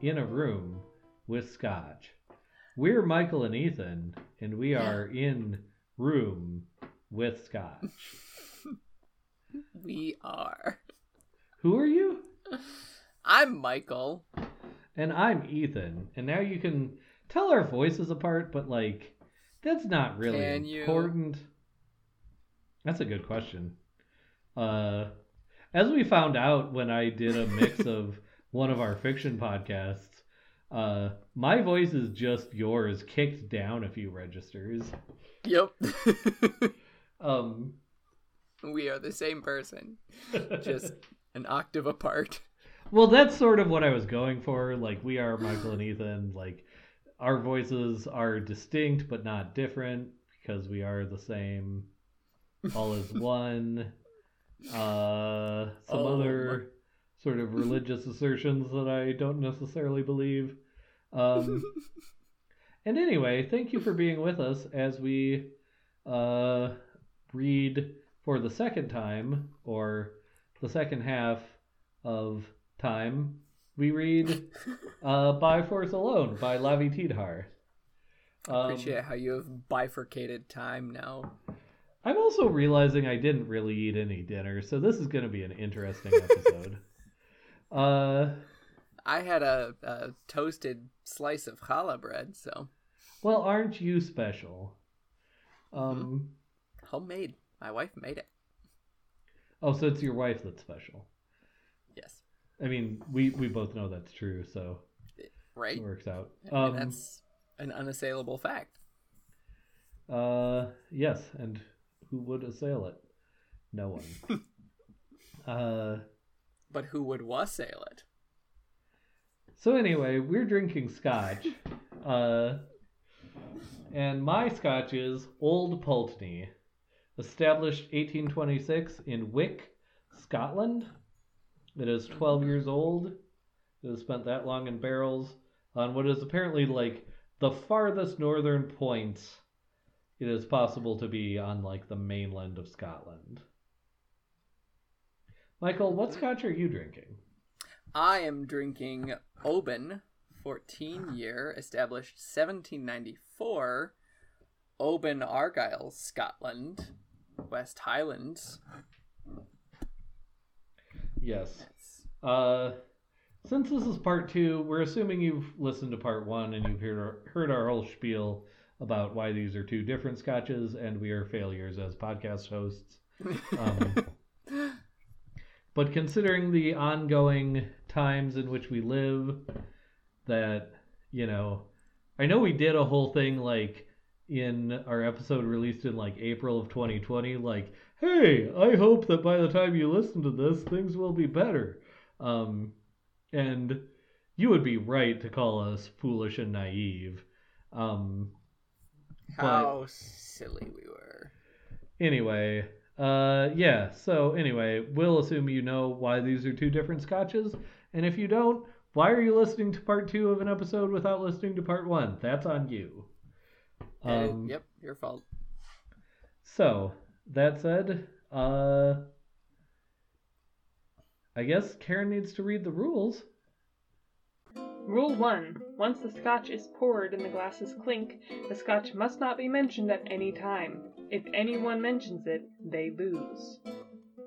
Michael and Ethan in a room with scotch. We're Michael and Ethan, and we are in room with scotch. We are. Who are you? I'm Michael. And I'm Ethan. And now you can tell our voices apart, but like, that's not really Can you? important. That's a good question. Uh, as we found out when I did a mix of one of our fiction podcasts, uh, my voice is just yours, kicked down a few registers. Yep. Um, we are the same person, just an octave apart. well, that's sort of what I was going for. Like, we are Michael and Ethan. Like, our voices are distinct but not different because we are the same. All is one. Uh, some Oh, other sort of religious assertions that I don't necessarily believe. Um, and anyway, thank you for being with us as we uh, read for the second time, or the second half of time, we read uh, By Force Alone by Lavi Tidhar. Um, Appreciate how you have bifurcated time now. I'm also realizing I didn't really eat any dinner, so this is going to be an interesting episode. Uh, I had a, a toasted slice of challah bread, so well, aren't you special? Um, homemade. My wife made it. oh, so it's your wife that's special. Yes. I mean, we we both know that's true, so Right? it works out. Um, that's an unassailable fact. Uh, yes, and who would assail it? No one. uh, But who would wassail it? so anyway, we're drinking scotch. Uh, and my scotch is Old Pulteney, established 1826 in Wick, Scotland. It is 12 years old. It has spent that long in barrels on what is apparently like the farthest northern point it is possible to be on like the mainland of Scotland. Michael, what scotch are you drinking? I am drinking Oban 14 year, established 1794. Oban Argyle, Scotland, West Highlands. Yes. Uh, since this is part two, we're assuming you've listened to part one and you've heard our, heard our whole spiel about why these are two different scotches and we are failures as podcast hosts. Um, but considering the ongoing times in which we live, that, you know, I know we did a whole thing like in our episode released in like April of 2020, like, hey, I hope that by the time you listen to this, things will be better. Um, and you would be right to call us foolish and naive. Um, How silly we were. Anyway, uh, yeah. So anyway, we'll assume you know why these are two different scotches, and if you don't, why are you listening to part two of an episode without listening to part one? That's on you. That is- Um, yep, your fault. So that said, uh, I guess Karen needs to read the rules. Rule 1. Once the scotch is poured and the glasses clink, the scotch must not be mentioned at any time. If anyone mentions it, they lose.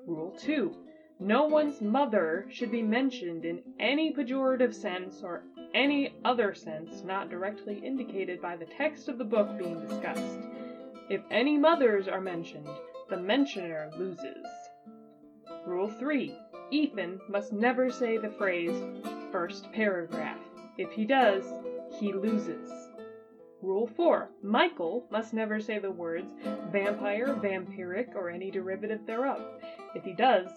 Rule 2. No one's mother should be mentioned in any pejorative sense or any other sense not directly indicated by the text of the book being discussed. If any mothers are mentioned, the mentioner loses. Rule 3. Ethan must never say the phrase first paragraph. If he does, he loses. Rule 4. Michael must never say the words vampire, vampiric, or any derivative thereof. If he does,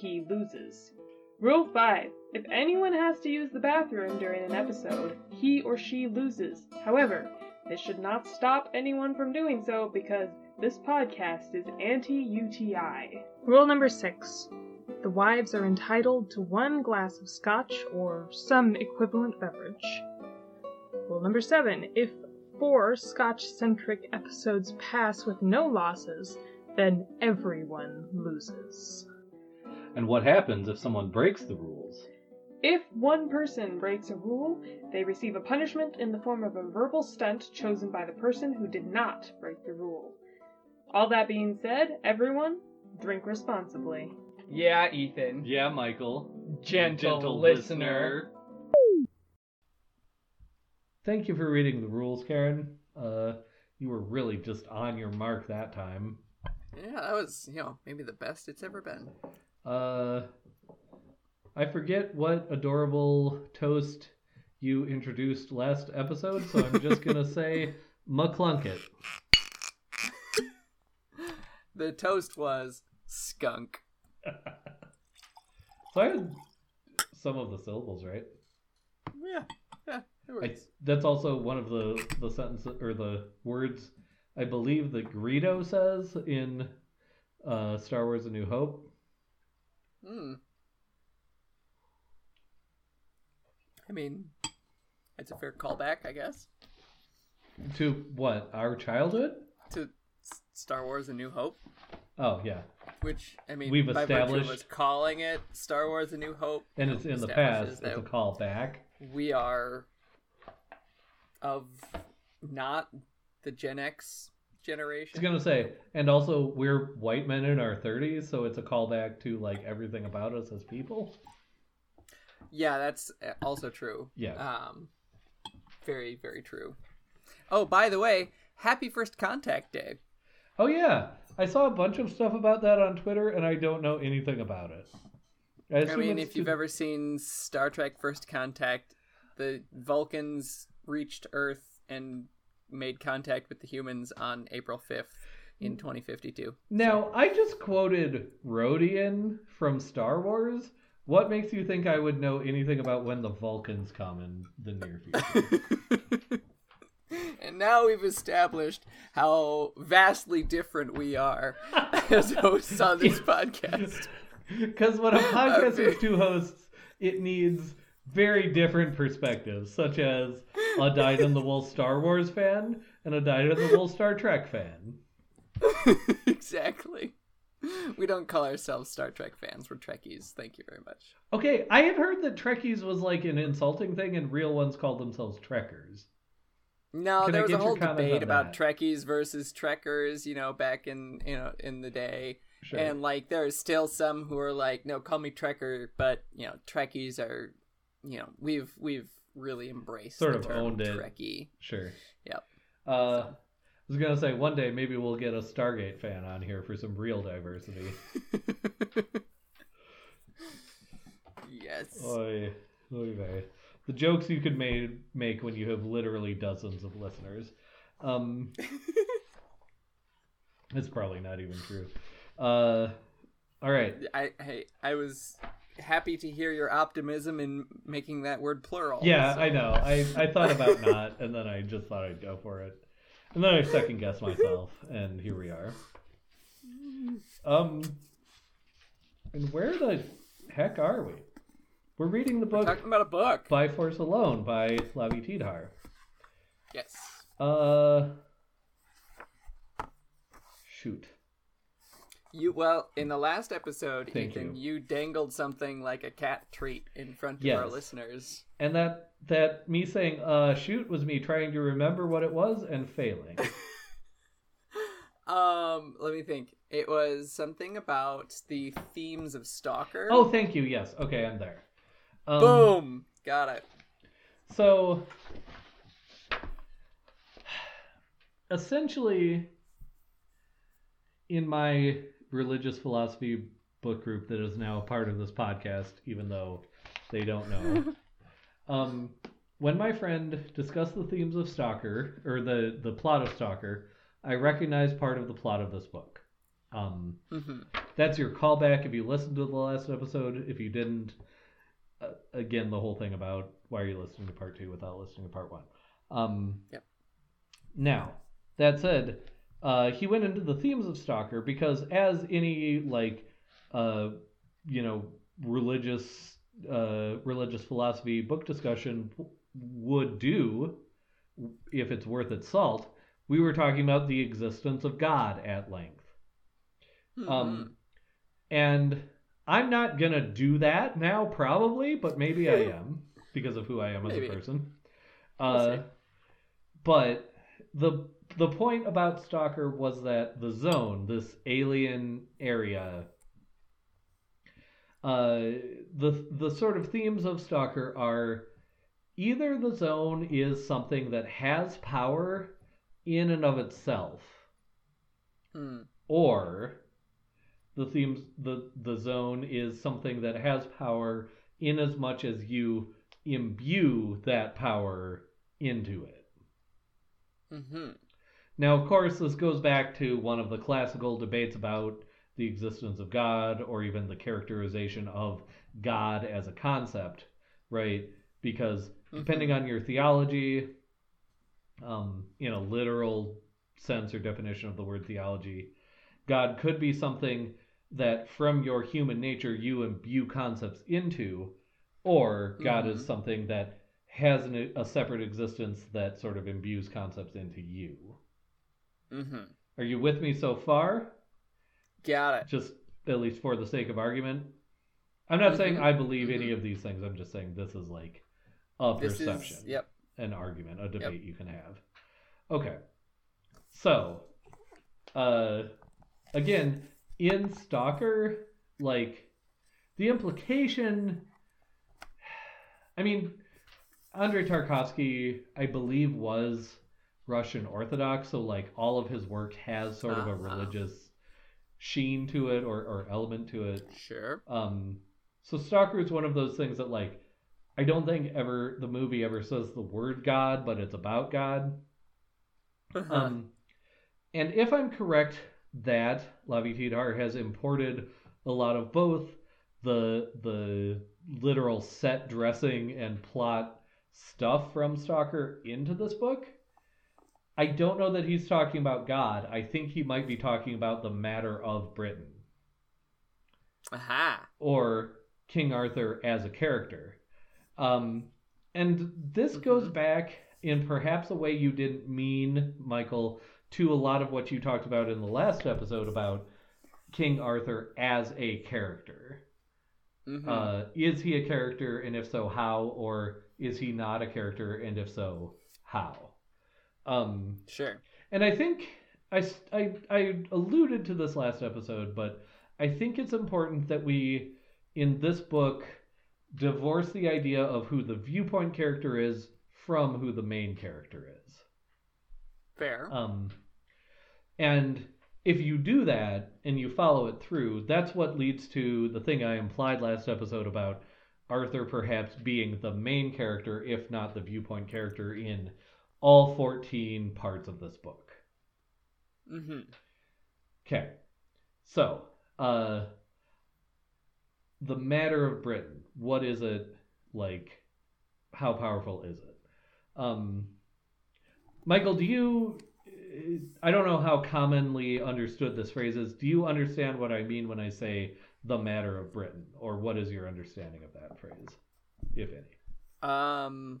he loses. Rule 5. If anyone has to use the bathroom during an episode, he or she loses. However, this should not stop anyone from doing so because this podcast is anti UTI. Rule number 6. The wives are entitled to one glass of scotch or some equivalent beverage. Rule number 7. If four scotch centric episodes pass with no losses, then everyone loses. And what happens if someone breaks the rules? If one person breaks a rule, they receive a punishment in the form of a verbal stunt chosen by the person who did not break the rule. All that being said, everyone, drink responsibly. Yeah, Ethan. Yeah, Michael. Gentle, listener. Thank you for reading the rules, Karen. Uh, you were really just on your mark that time. Yeah, that was, you know, maybe the best it's ever been. Uh, I forget what adorable toast you introduced last episode, so I'm just gonna say McClunkett. The toast was skunk. So I had some of the syllables right. Yeah, yeah, I, that's also one of the the sentences or the words I believe that Greedo says in uh, Star Wars: A New Hope. Hmm. I mean, it's a fair callback, I guess, To what? Our childhood? to Star Wars: A New Hope. Oh yeah, Which I mean, We've by virtue of established- us calling it Star Wars: A New Hope, and it's in the past. It's a that call back. we are of not the Gen X generation. I was gonna say, and also we're white men in our thirties, so it's a callback to like everything about us as people. Yeah, that's uh, also true. Yeah. Um, very, very true. Oh, by the way, happy First Contact Day. Oh yeah, I saw a bunch of stuff about that on Twitter, and I don't know anything about it. I, I mean, if you've to- ever seen Star Trek First Contact, the Vulcans reached Earth and made contact with the humans on April 5th in mm. 2052. now, I just quoted Rodian from Star Wars. What makes you think I would know anything about when the Vulcans come in the near future? and now we've established how vastly different we are as hosts on this podcast. Because when a podcast has two hosts, it needs very different perspectives, such as a dyed in the wool Star Wars fan and a dyed in the wool Star Trek fan. exactly. We don't call ourselves Star Trek fans. We're Trekkies. Thank you very much. Okay, I had heard that Trekkies was like an insulting thing, and real ones called themselves Trekkers. No, Can I there was a whole debate about that? Trekkies versus Trekkers, you know, back in you know in the day. Sure. And like there are still some who are like, no, call me Trekker, but you know, Trekkies are, you know, we've we've really embraced Sort of owned it. Trekkie. Sure. Yep. Uh, I was gonna say one day maybe we'll get a Stargate fan on here for some real diversity. yes. Oy, oy vey. The jokes you could make make when you have literally dozens of listeners. Um, it's probably not even true. Uh, all right. I, I I was happy to hear your optimism in making that word plural. Yeah, so- I know. I, I thought about not, and then I just thought I'd go for it. And then I second guessed myself, and here we are. Um, and where the heck are we? We're reading the book Talking about a book. By Force Alone by Lavi Tidhar. Yes. Uh, shoot. You well in the last episode, Thank Ethan, you. you. dangled something like a cat treat in front of our listeners. And that that me saying uh shoot was me trying to remember what it was and failing. Um, let me think. It was something about the themes of Stalker. oh, thank you. Yes. Okay, I'm there. Um, boom! Got it. So essentially in my religious philosophy book group that is now a part of this podcast even though they don't know um when my friend discussed the themes of stalker or the the plot of stalker i recognized part of the plot of this book um hmm that's your callback if you listened to the last episode. If you didn't, uh, again, the whole thing about why are you listening to part two without listening to part one. Um, Yep. Now, that said, uh, he went into the themes of Stalker because, as any like, uh, you know, religious uh, religious philosophy book discussion would do, if it's worth its salt, we were talking about the existence of God at length. Mm-hmm. Um, and I'm not gonna do that now, probably, but maybe I am because of who I am as Maybe. a person. We'll Uh, but the the point about Stalker was that the zone, this alien area, uh, the the sort of themes of Stalker are either the zone is something that has power in and of itself, Hmm. or the themes the the zone is something that has power in as much as you imbue that power into it. Mm-hmm. Now, of course, this goes back to one of the classical debates about the existence of God or even the characterization of God as a concept, right? Because depending on your theology, um, in a literal sense or definition of the word theology, God could be something that from your human nature you imbue concepts into, or God is Mhm. something that has an, a separate existence that sort of imbues concepts into you. Mm-hmm. Are you with me so far? Got it. Just at least for the sake of argument. I'm not saying Mhm. I believe any of these things. I'm just saying this is like a This perception, is yep. an argument, a debate you can have. Okay. So, uh, again, in Stalker, like the implication. I mean, Andrei Tarkovsky, I believe, was Russian Orthodox, so like all of his work has sort of a Uh-huh. religious sheen to it or, or element to it. Sure. Um, so Stalker is one of those things that like I don't think ever the movie ever says the word God, but it's about God. Uh-huh. Um, and if I'm correct, that Lavi Tidhar has imported a lot of both the the literal set dressing and plot stuff from Stalker into this book. I don't know that he's talking about God. I think he might be talking about the matter of Britain Aha. or King Arthur as a character. Um, and this goes Mhm. back in perhaps a way you didn't mean, Michael, to a lot of what you talked about in the last episode about King Arthur as a character. Mm-hmm. Uh, is he a character, and if so, how? Or is he not a character, and if so, how? Um, sure. and I think I, I, I alluded to this last episode, but I think it's important that we, in this book, divorce the idea of who the viewpoint character is from who the main character is. Fair. Um, and if you do that and you follow it through, that's what leads to the thing I implied last episode about Arthur perhaps being the main character, if not the viewpoint character, in all 14 parts of this book. mm-hmm. Okay. So, uh, the matter of Britain. What is it like? How powerful is it? Um, Michael, do you? I don't know how commonly understood this phrase is. Do you understand what I mean when I say the matter of Britain, or what is your understanding of that phrase, if any? Um,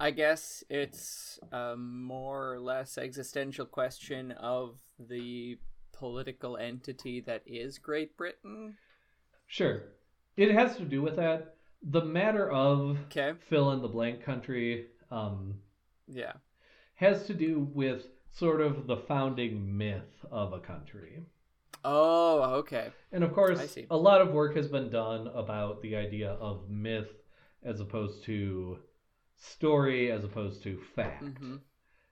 I guess it's a more or less existential question of the political entity that is Great Britain. Sure, it has to do with that. The matter of Okay. fill in the blank country. Um, Yeah. has to do with sort of the founding myth of a country. Oh, okay. And of I course, see. a lot of work has been done about the idea of myth as opposed to story, as opposed to fact. Mm-hmm.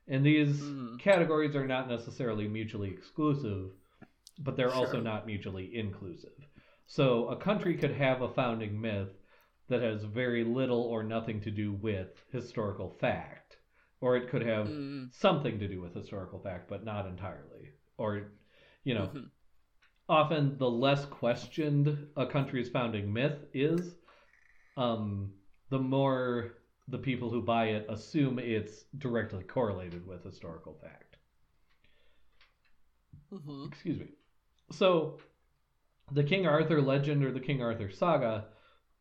And these Mhm. categories are not necessarily mutually exclusive, but they're also not mutually inclusive. So a country could have a founding myth that has very little or nothing to do with historical fact, or it could have Mm, something to do with historical fact, but not entirely. Or, you know, mhm. often the less questioned a country's founding myth is, um, the more the people who buy it assume it's directly correlated with historical fact. Mhm. Excuse me. So, the King Arthur legend or the King Arthur saga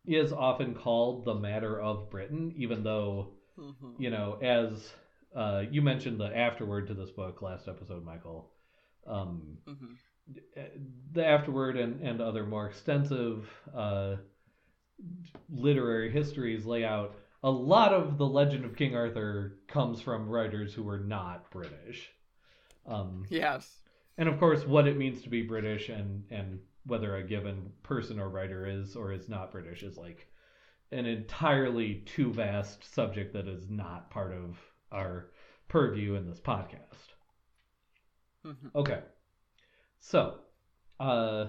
is often called the matter of Britain, even though Mhm. you know, as uh, you mentioned the afterword to this book last episode, Michael, um, Mhm. the afterword and, and other more extensive uh, literary histories lay out a lot of the legend of King Arthur comes from writers who were not British. Um, Yes. and of course, what it means to be British and and whether a given person or writer is or is not British is like an entirely too vast subject that is not part of our purview in this podcast. Mhm. Okay, so uh,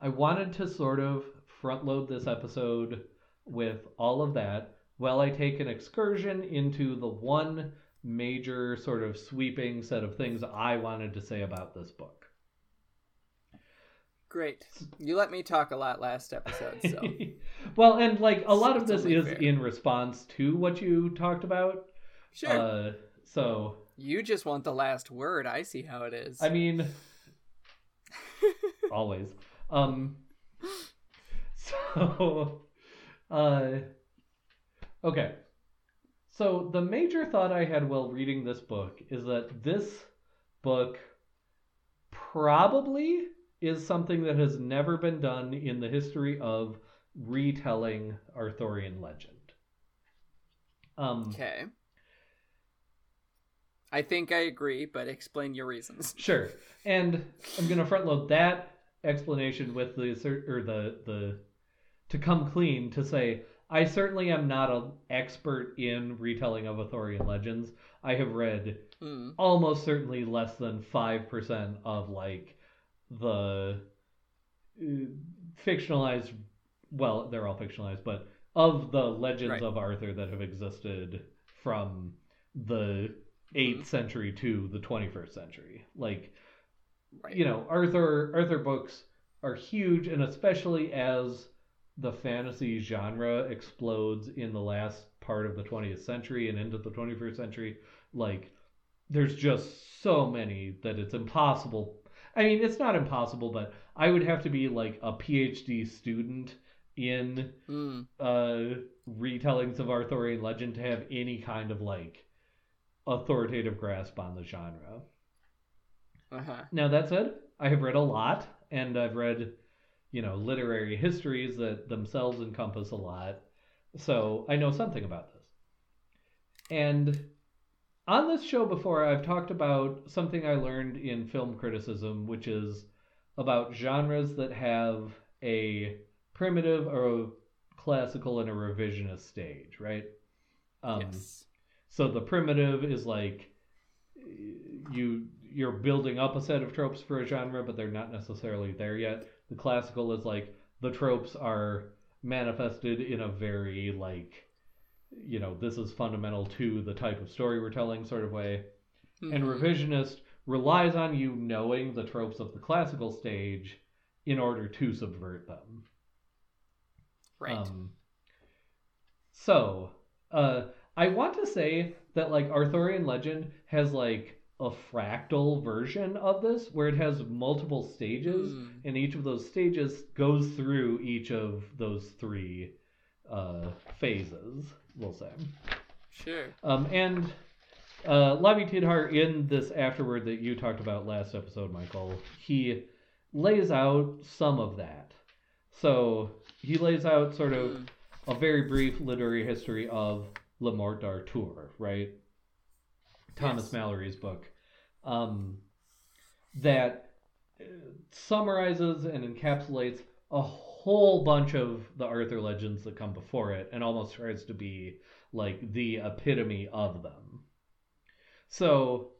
I wanted to sort of front load this episode with all of that while I take an excursion into the one major sort of sweeping set of things I wanted to say about this book. Great. You let me talk a lot last episode, so well, and like a lot of this is fair. in response to what you talked about. sure. Uh, so, you just want the last word. I see how it is. I mean, always. Um, so, uh, okay. So the major thought I had while reading this book is that this book probably is something that has never been done in the history of retelling Arthurian legend. Um, okay. I think I agree, but explain your reasons. Sure. And I'm going to front load that explanation with the or the the to come clean to say I certainly am not an expert in retelling of Arthurian legends. I have read Mm. almost certainly less than 5% of like the uh, fictionalized well, they're all fictionalized, but of the legends Right. of Arthur that have existed from the 8th century to the 21st century. Like Right. you know arthur arthur books are huge and especially as the fantasy genre explodes in the last part of the 20th century and into the 21st century like there's just so many that it's impossible i mean it's not impossible but i would have to be like a phd student in Mm. uh retellings of arthurian legend to have any kind of like authoritative grasp on the genre Uh-huh. now that said, I have read a lot, and I've read, you know, literary histories that themselves encompass a lot, so I know something about this. And on this show before, I've talked about something I learned in film criticism, which is about genres that have a primitive, or a classical, and a revisionist stage, right? Um, yes. so the primitive is like you you're building up a set of tropes for a genre, but they're not necessarily there yet. The classical is like the tropes are manifested in a very like you know this is fundamental to the type of story we're telling sort of way. And Mhm. revisionist relies on you knowing the tropes of the classical stage in order to subvert them. Right. Um, so, uh, I want to say that like Arthurian legend has like a fractal version of this where it has multiple stages, Mm. and each of those stages goes through each of those three uh, phases. We'll say. Sure. Um, and uh, Lavi Tidhar, in this afterward that you talked about last episode, Michael, he lays out some of that. So he lays out sort of Mm. a very brief literary history of Le Morte d'Arthur, right? Thomas Yes. Malory's book, um, that uh, summarizes and encapsulates a whole bunch of the Arthur legends that come before it, and almost tries to be like the epitome of them. So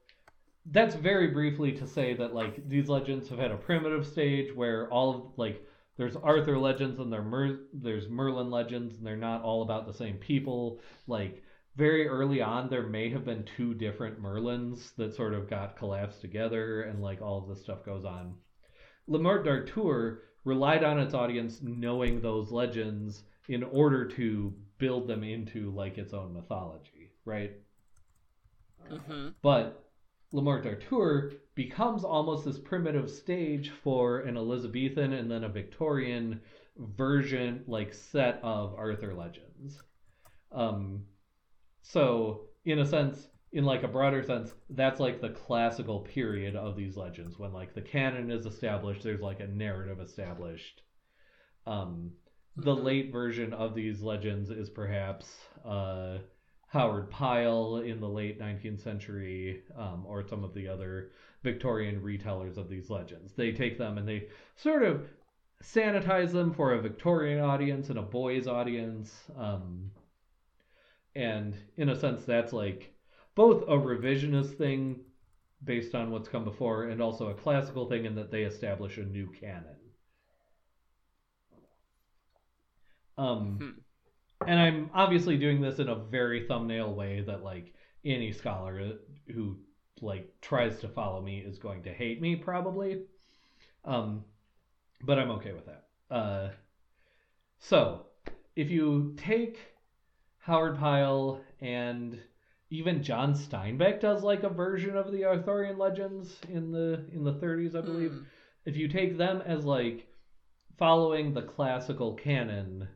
that's very briefly to say that like these legends have had a primitive stage where all of like there's Arthur legends and there Mer- there's Merlin legends and they're not all about the same people. Like very early on there may have been two different Merlins that sort of got collapsed together and like all of this stuff goes on. Le Morte d'Arthur relied on its audience knowing those legends in order to build them into like its own mythology, right? hmm But Le Morte d'Arthur becomes almost this primitive stage for an Elizabethan and then a Victorian version, like set of Arthur legends. Um, so, in a sense, in like a broader sense, that's like the classical period of these legends when like the canon is established, there's like a narrative established. Um, the Mhm. late version of these legends is perhaps uh, Howard Pyle in the late 19th century, um, or some of the other Victorian retellers of these legends. They take them and they sort of sanitize them for a Victorian audience and a boys' audience. Um, and in a sense, that's like both a revisionist thing based on what's come before and also a classical thing in that they establish a new canon. Um, Hmm. and I'm obviously doing this in a very thumbnail way that like any scholar who like tries to follow me is going to hate me probably. Um, but I'm okay with that. Uh, so if you take Howard Pyle and even John Steinbeck does like a version of the Arthurian legends in the in the 30s, I believe Hmm. if you take them as like following the classical canon,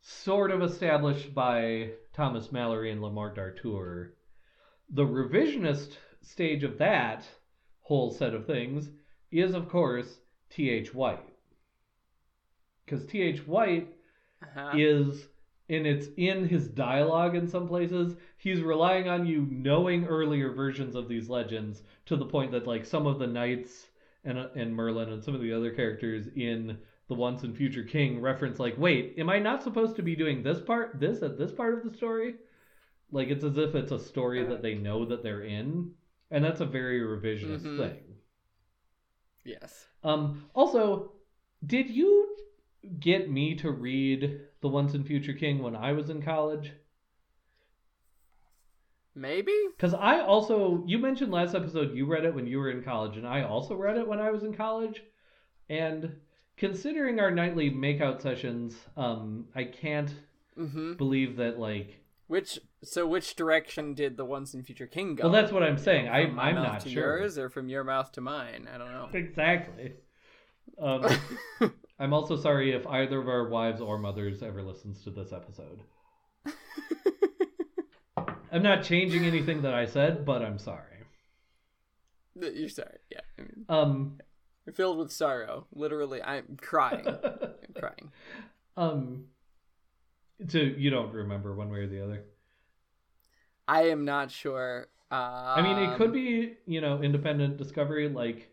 sort of established by Thomas Malory and Le Morte d'Arthur, the revisionist stage of that whole set of things is, of course, T.H. White. Because T.H. White Uh-huh. is and it's in his dialogue in some places he's relying on you knowing earlier versions of these legends to the point that like some of the knights and and Merlin and some of the other characters in the once and future king reference like wait am I not supposed to be doing this part this at this part of the story like it's as if it's a story that they know that they're in and that's a very revisionist Mhm. thing Yes. um, also, did you get me to read The Once and Future King when I was in college? Maybe. Because I also, you mentioned last episode you read it when you were in college, and I also read it when I was in college. And considering our nightly makeout sessions, um, I can't Mm-hmm. believe that, like, Which so which direction did the Once and Future King go? well, that's what I'm saying. I, From my I'm not to sure. yours or from your mouth to mine. I don't know. Exactly. Um, I'm also sorry if either of our wives or mothers ever listens to this episode. I'm not changing anything that I said, but I'm sorry. You're sorry. Yeah. I mean, Um, you're filled with sorrow. Literally, I'm crying. I'm crying. um, so you don't remember one way or the other. I am not sure. Um, I mean, it could be you know independent discovery, like,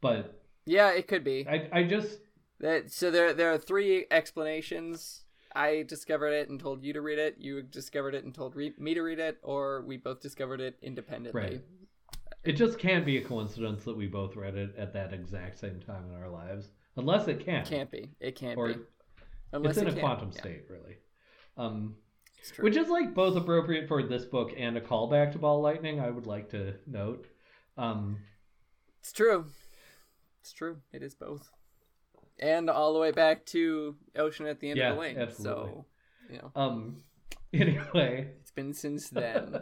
but Yeah, it could be. I I just That so there there are three explanations. I discovered it and told you to read it. You discovered it and told re- me to read it, or we both discovered it independently. Right. it just can't be a coincidence that we both read it at that exact same time in our lives, unless it can. It Can't be. It can't or be. Unless it's in it a quantum Yeah, state, really. Um, it's true. which is like both appropriate for this book and a callback to Ball Lightning. I would like to note. Um, It's true. It's true. It is both. And all the way back to Ocean at the End Yeah, of the Lane. absolutely. So, you know, um, anyway, it's been since then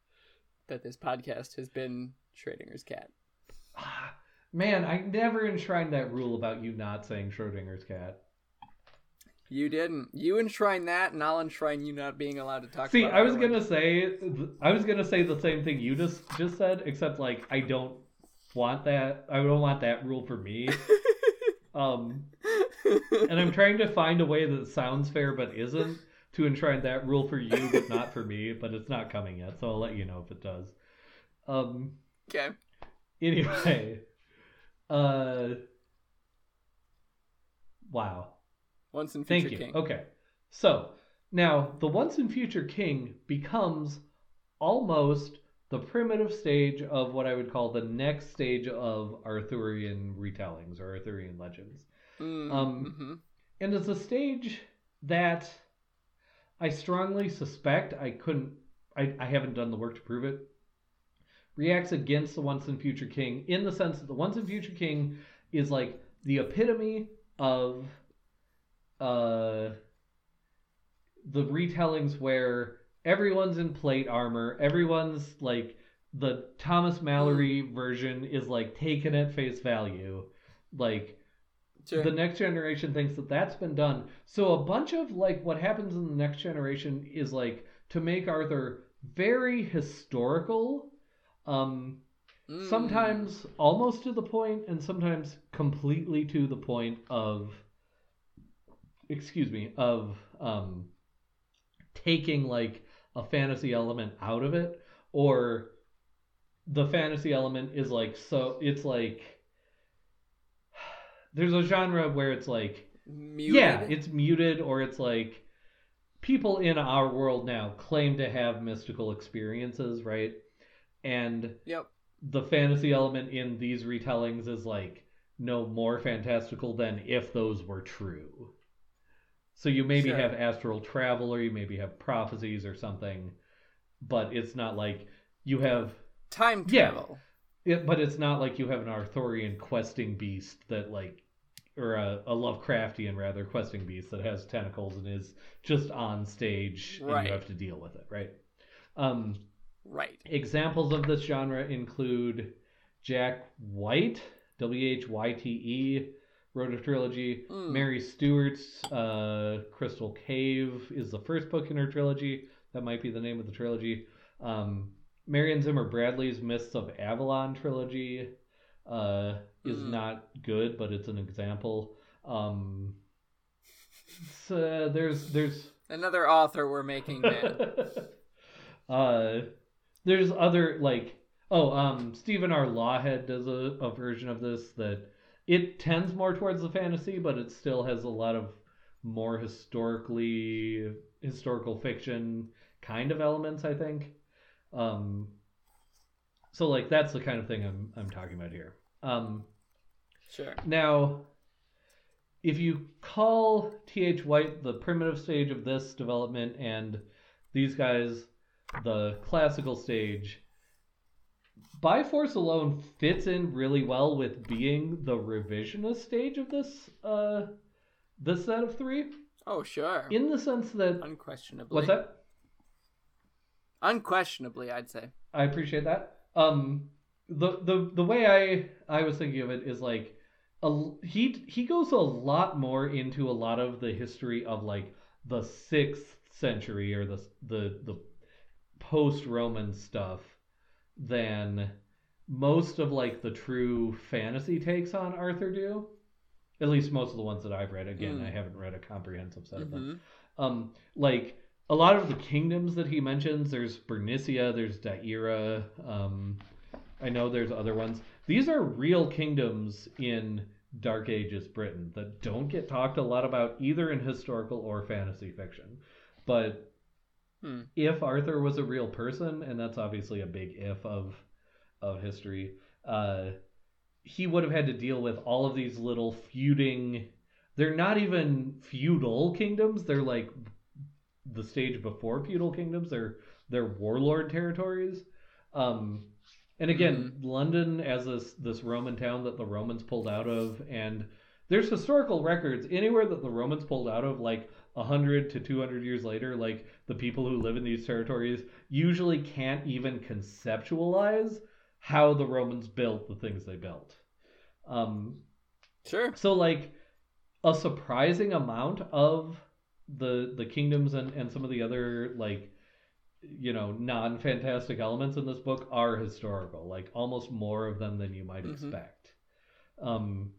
that this podcast has been Schrodinger's cat. Ah, man, I never enshrined that rule about you not saying Schrodinger's cat. You didn't. You enshrine that, and I'll enshrine you not being allowed to talk See, about I was gonna say, I was gonna say the same thing you just just said, except like I don't want that. I don't want that rule for me. Um, and I'm trying to find a way that sounds fair but isn't to enshrine that rule for you but not for me. But it's not coming yet, so I'll let you know if it does. Um, okay. anyway, uh, wow. Once in Thank Future you. King. Okay. So now the once in future king becomes almost the primitive stage of what I would call the next stage of Arthurian retellings or Arthurian legends. Mm, Um, mhm. And it's a stage that I strongly suspect I couldn't I, I haven't done the work to prove it. Reacts against the once and future king in the sense that the once and future king is like the epitome of uh the retellings where everyone's in plate armor, everyone's like the Thomas Malory version is like taken at face value. Like Sure. the next generation thinks that that's been done. So a bunch of like what happens in the next generation is like to make Arthur very historical. Um, Mm. sometimes almost to the point and sometimes completely to the point of excuse me of um taking like a fantasy element out of it or the fantasy element is like so it's like there's a genre where it's like muted. yeah it's muted or it's like people in our world now claim to have mystical experiences right and Yep. the fantasy element in these retellings is like no more fantastical than if those were true. So you maybe Sure. have astral travel or you maybe have prophecies or something, but it's not like you have Time Yeah. travel. it, but it's not like you have an Arthurian questing beast that like or a, a Lovecraftian rather questing beast that has tentacles and is just on stage and you have to deal with it, right? Um Right. Examples of this genre include Jack Whyte, W H Y T E, wrote a trilogy. Mm. Mary Stewart's uh, Crystal Cave is the first book in her trilogy. That might be the name of the trilogy. Um, Marion Zimmer Bradley's Mists of Avalon trilogy uh, is Mm. not good, but it's an example. Um, so there's there's Another author we're making uh, there's other like oh um Stephen R. Lawhead does a, a version of this that it tends more towards the fantasy, but it still has a lot of more historically historical fiction kind of elements. I think. Um, so like that's the kind of thing I'm I'm talking about here. Um, Sure. now, if you call T.H. White the primitive stage of this development and these guys the classical stage, By Force alone fits in really well with being the revisionist stage of this uh this set of three. Oh, sure. In the sense that Unquestionably. what's that? Unquestionably, I'd say. I appreciate that. Um, the the the way I I was thinking of it is like a, he he goes a lot more into a lot of the history of like the sixth century or the the the post Roman stuff than most of like the true fantasy takes on Arthur do. At least most of the ones that I've read. Again, Mm. I haven't read a comprehensive set of them Mhm. um like a lot of the kingdoms that he mentions there's bernicia there's Deira um i know there's other ones these are real kingdoms in dark ages britain that don't get talked a lot about either in historical or fantasy fiction but Hmm. if arthur was a real person and that's obviously a big if of of history uh he would have had to deal with all of these little feuding they're not even feudal kingdoms they're like the stage before feudal kingdoms they're they're warlord territories um and again london as this this roman town that the romans pulled out of and there's historical records anywhere that the romans pulled out of like 100 to 200 years later like the people who live in these territories usually can't even conceptualize how the romans built the things they built um Sure. so like a surprising amount of the the kingdoms and, and some of the other like you know non-fantastic elements in this book are historical like almost more of them than you might Mhm. expect um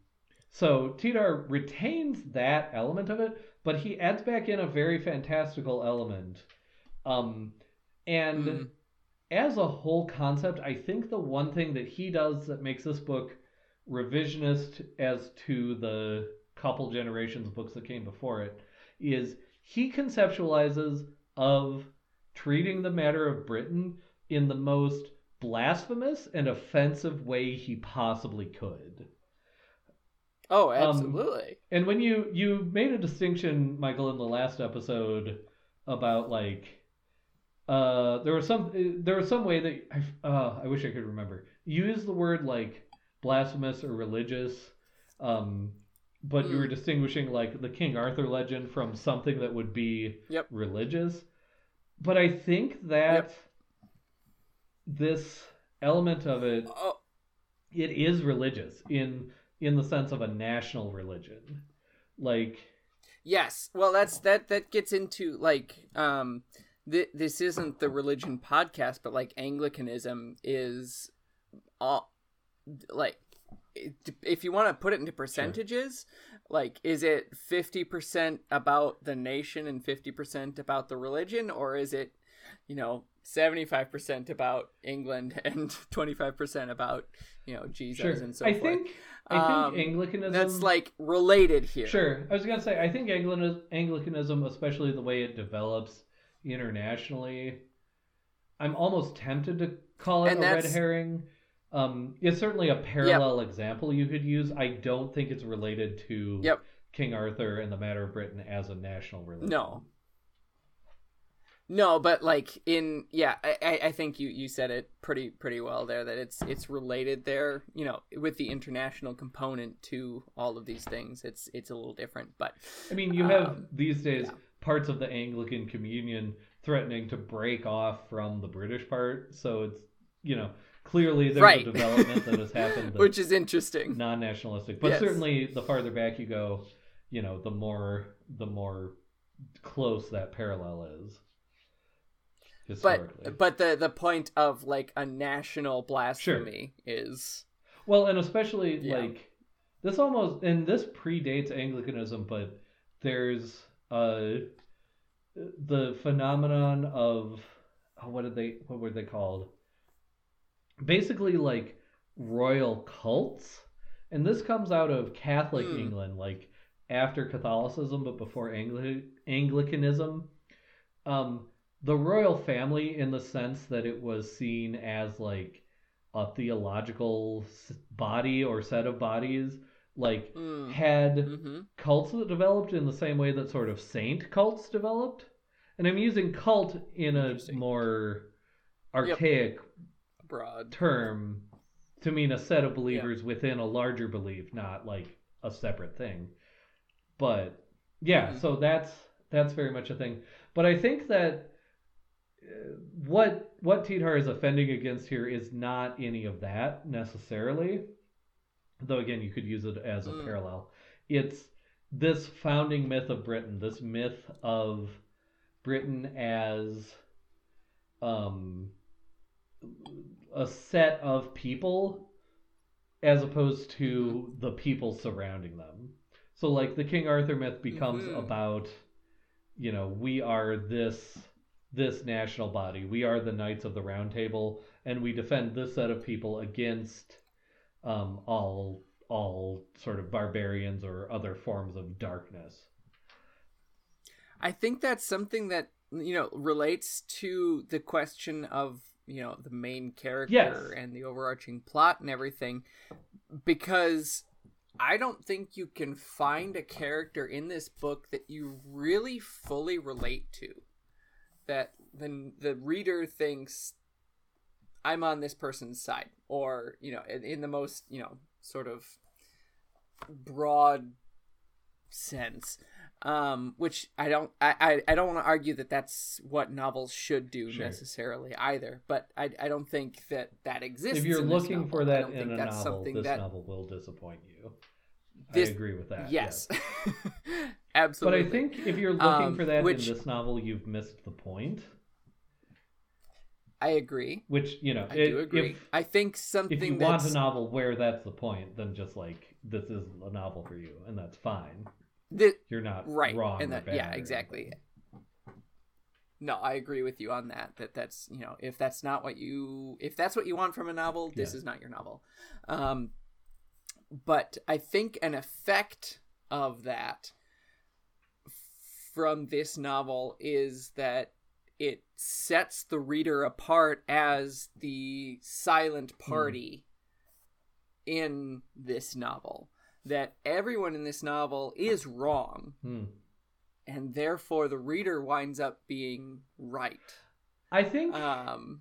so Tidhar retains that element of it but he adds back in a very fantastical element um and Mm. as a whole concept i think the one thing that he does that makes this book revisionist as to the couple generations of books that came before it is he conceptualizes of treating the matter of Britain in the most blasphemous and offensive way he possibly could. Oh, Um, absolutely. And when you you made a distinction, Michael, in the last episode about like uh there was some there was some way that I uh, I wish I could remember. You used the word like blasphemous or religious, um, but you were Hmm. distinguishing like the King Arthur legend from something that would be Yep. religious. But I think that Yep. this element of it oh, it is religious in in the sense of a national religion like yes. Well, that's that. That gets into like um th- this isn't the religion podcast, but like Anglicanism is all like if you want to put it into percentages, like is it 50% about the nation and 50% about the religion or is it, you know, 75% about England and 25% about, you know, Jesus Sure. and so I forth. think I think Um, Anglicanism That's like related here. Sure. I was going to say, I think Anglicanism, especially the way it develops internationally, I'm almost tempted to call it And a red herring. Um, it's certainly a parallel example you could use. I don't think it's related to Yep. King Arthur and the matter of Britain as a national religion. No. No, but like in yeah, I, I- think you, you said it pretty pretty well there that it's it's related there, you know, with the international component to all of these things. It's it's a little different, but I mean, you have Um, these days yeah. parts of the Anglican Communion threatening to break off from the British part, so it's you know clearly there's Right. a development that has happened. Which is interesting. non-nationalistic, but Yes. certainly the farther back you go, you know, the more the more close that parallel is. But but the the point of like a national blasphemy is Well, and especially Yeah. like this almost and this predates Anglicanism, but there's uh the phenomenon of oh, what did they what were they called? Basically like royal cults. And this comes out of Catholic Hmm. England, like after Catholicism but before Angli- Anglicanism. Um the royal family in the sense that it was seen as like a theological body or set of bodies like mm, had hmm cults that developed in the same way that sort of saint cults developed. And i'm using cult in a more archaic broad. term to mean a set of believers within a larger belief not like a separate thing. But yeah Mhm. so that's that's very much a thing. But i think that what what Tidhar is offending against here is not any of that necessarily though again you could use it as a Mm. parallel it's this founding myth of britain this myth of britain as um a set of people as opposed to the people surrounding them so like the king arthur myth becomes Mhm. about you know we are this this national body. We are the knights of the round table and we defend this set of people against um, all all sort of barbarians or other forms of darkness. I think that's something that you know relates to the question of you know the main character Yes. and the overarching plot and everything because I don't think you can find a character in this book that you really fully relate to that the the reader thinks I'm on this person's side or you know in, in the most you know sort of broad sense um which i don't i i, I don't want to argue that that's what novels should do Sure. necessarily either but i i don't think that that exists if you're in looking novel. for that in a that's novel something this that novel will disappoint you This- i agree with that yes But absolutely I think if you're looking Um, for that which- in this novel, you've missed the point. i agree Which you know, i it- do agree if i think something if you want a novel where that's the point, then just like this is a novel for you, and that's fine. thi- You're not right wrong. and that yeah exactly no i agree with you on that that that's you know if that's not what you if that's what you want from a novel this Yeah. is not your novel um but i think an effect of that from this novel is that it sets the reader apart as the silent party in this novel that everyone in this novel is wrong Hmm. and therefore the reader winds up being right. I think Um,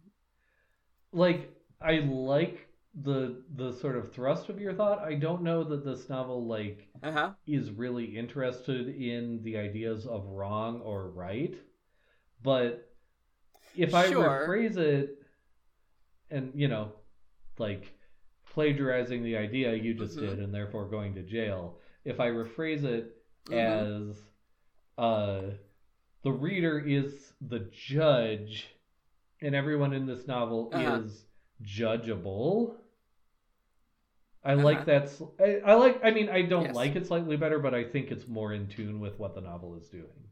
like I like the the sort of thrust of your thought. I don't know that this novel like uh huh. is really interested in the ideas of wrong or right. But if I Sure. rephrase it and, you know, like plagiarizing the idea you just Mhm. did and therefore going to jail, if I rephrase it Mhm. as uh the reader is the judge, and everyone in this novel Uh-huh. is judgeable. I Uh-huh. like that. sl- I, I like. I mean, I don't Yes. like it slightly better, but I think it's more in tune with what the novel is doing.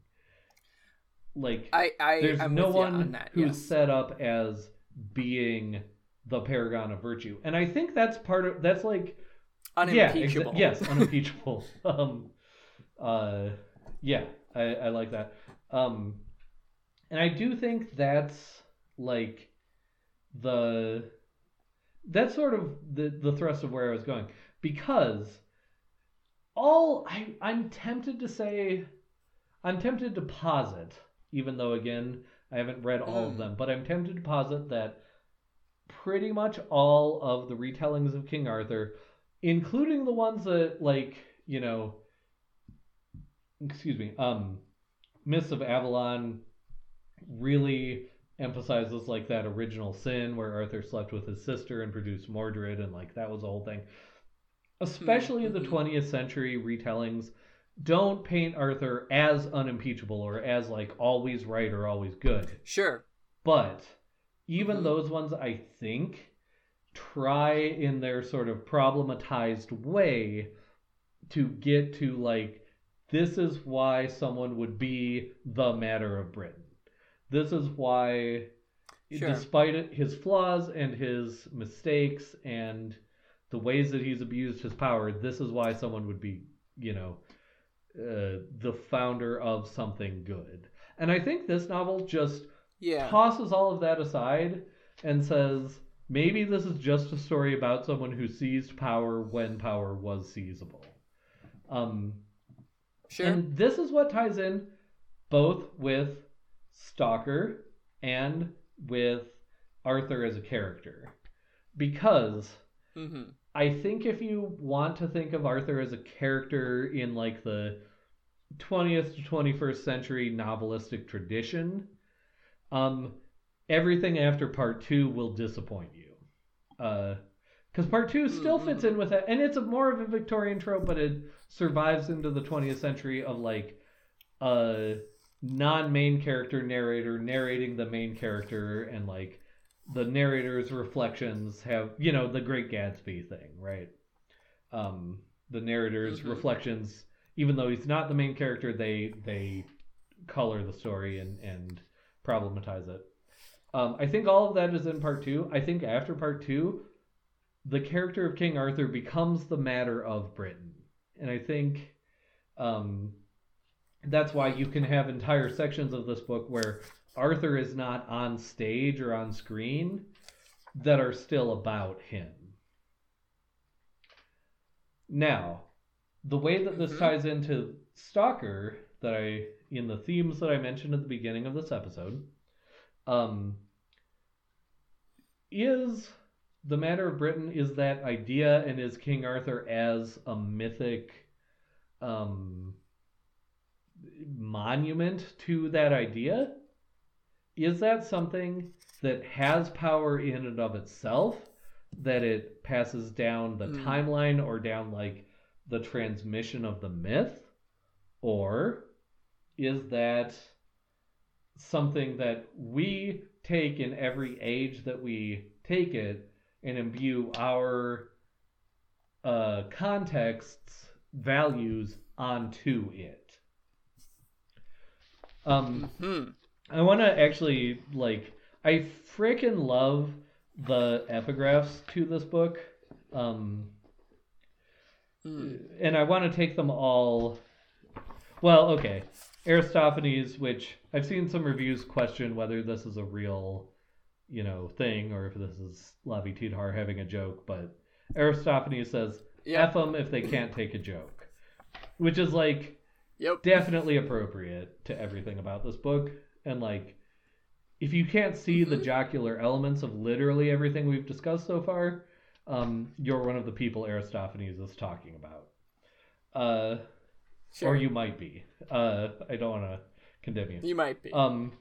Like, I, I there's I'm no one on that. who's yes. set up as being the paragon of virtue, and I think that's part of. That's like yeah, exa- unimpeachable. yes, unimpeachable. um, uh, yeah, I, I like that. Um, and I do think that's like the that's sort of the the thrust of where I was going because all I I'm tempted to say I'm tempted to posit even though again I haven't read all of Mm. them but I'm tempted to posit that pretty much all of the retellings of King Arthur including the ones that like you know excuse me um Mists of Avalon really emphasizes like that original sin where Arthur slept with his sister and produced Mordred and like that was the whole thing. Especially the Mhm. 20th century retellings don't paint Arthur as unimpeachable or as like always right or always good. Sure. But even Mhm. those ones, I think, try in their sort of problematized way to get to like, this is why someone would be the matter of Britain. This is why, Sure. despite his flaws and his mistakes and the ways that he's abused his power, this is why someone would be, you know, uh, the founder of something good. And I think this novel just Yeah. tosses all of that aside and says maybe this is just a story about someone who seized power when power was seizable. Um, Sure. And this is what ties in both with Stalker and with Arthur as a character. Because hmm I think if you want to think of Arthur as a character in like the 20th to 21st century novelistic tradition, um, everything after part two will disappoint you. Uh because part two still fits in with that, and it's a more of a Victorian trope, but it survives into the 20th century of like a non-main character narrator narrating the main character, and like the narrator's reflections have, you know, the Great Gatsby thing, right? Um, the narrator's Mhm. reflections, even though he's not the main character, they they color the story and and problematize it. Um, I think all of that is in part two. I think after part two, the character of King Arthur becomes the matter of Britain, and I think um, that's why you can have entire sections of this book where Arthur is not on stage or on screen that are still about him. Now, the way that this Mhm. ties into Stalker, that I in the themes that I mentioned at the beginning of this episode, um, is the matter of Britain is that idea and is King Arthur as a mythic um, monument to that idea? Is that something that has power in and of itself that it passes down the Hmm. timeline or down like the transmission of the myth? Or is that something that we take in every age that we take it and imbue our uh, contexts, values onto it? Um, hmm I want to actually like I freaking love the epigraphs to this book. Um Mm. and I want to take them all Well, okay. Aristophanes, which I've seen some reviews question whether this is a real, you know, thing or if this is Lavi Tidhar having a joke, but Aristophanes says Yeah. F them if they can't take a joke. Which is like Yep. definitely appropriate to everything about this book and like if you can't see the Mhm. jocular elements of literally everything we've discussed so far um, you're one of the people aristophanes is talking about uh, Sure. or you might be uh, i don't want to condemn you You might be. um,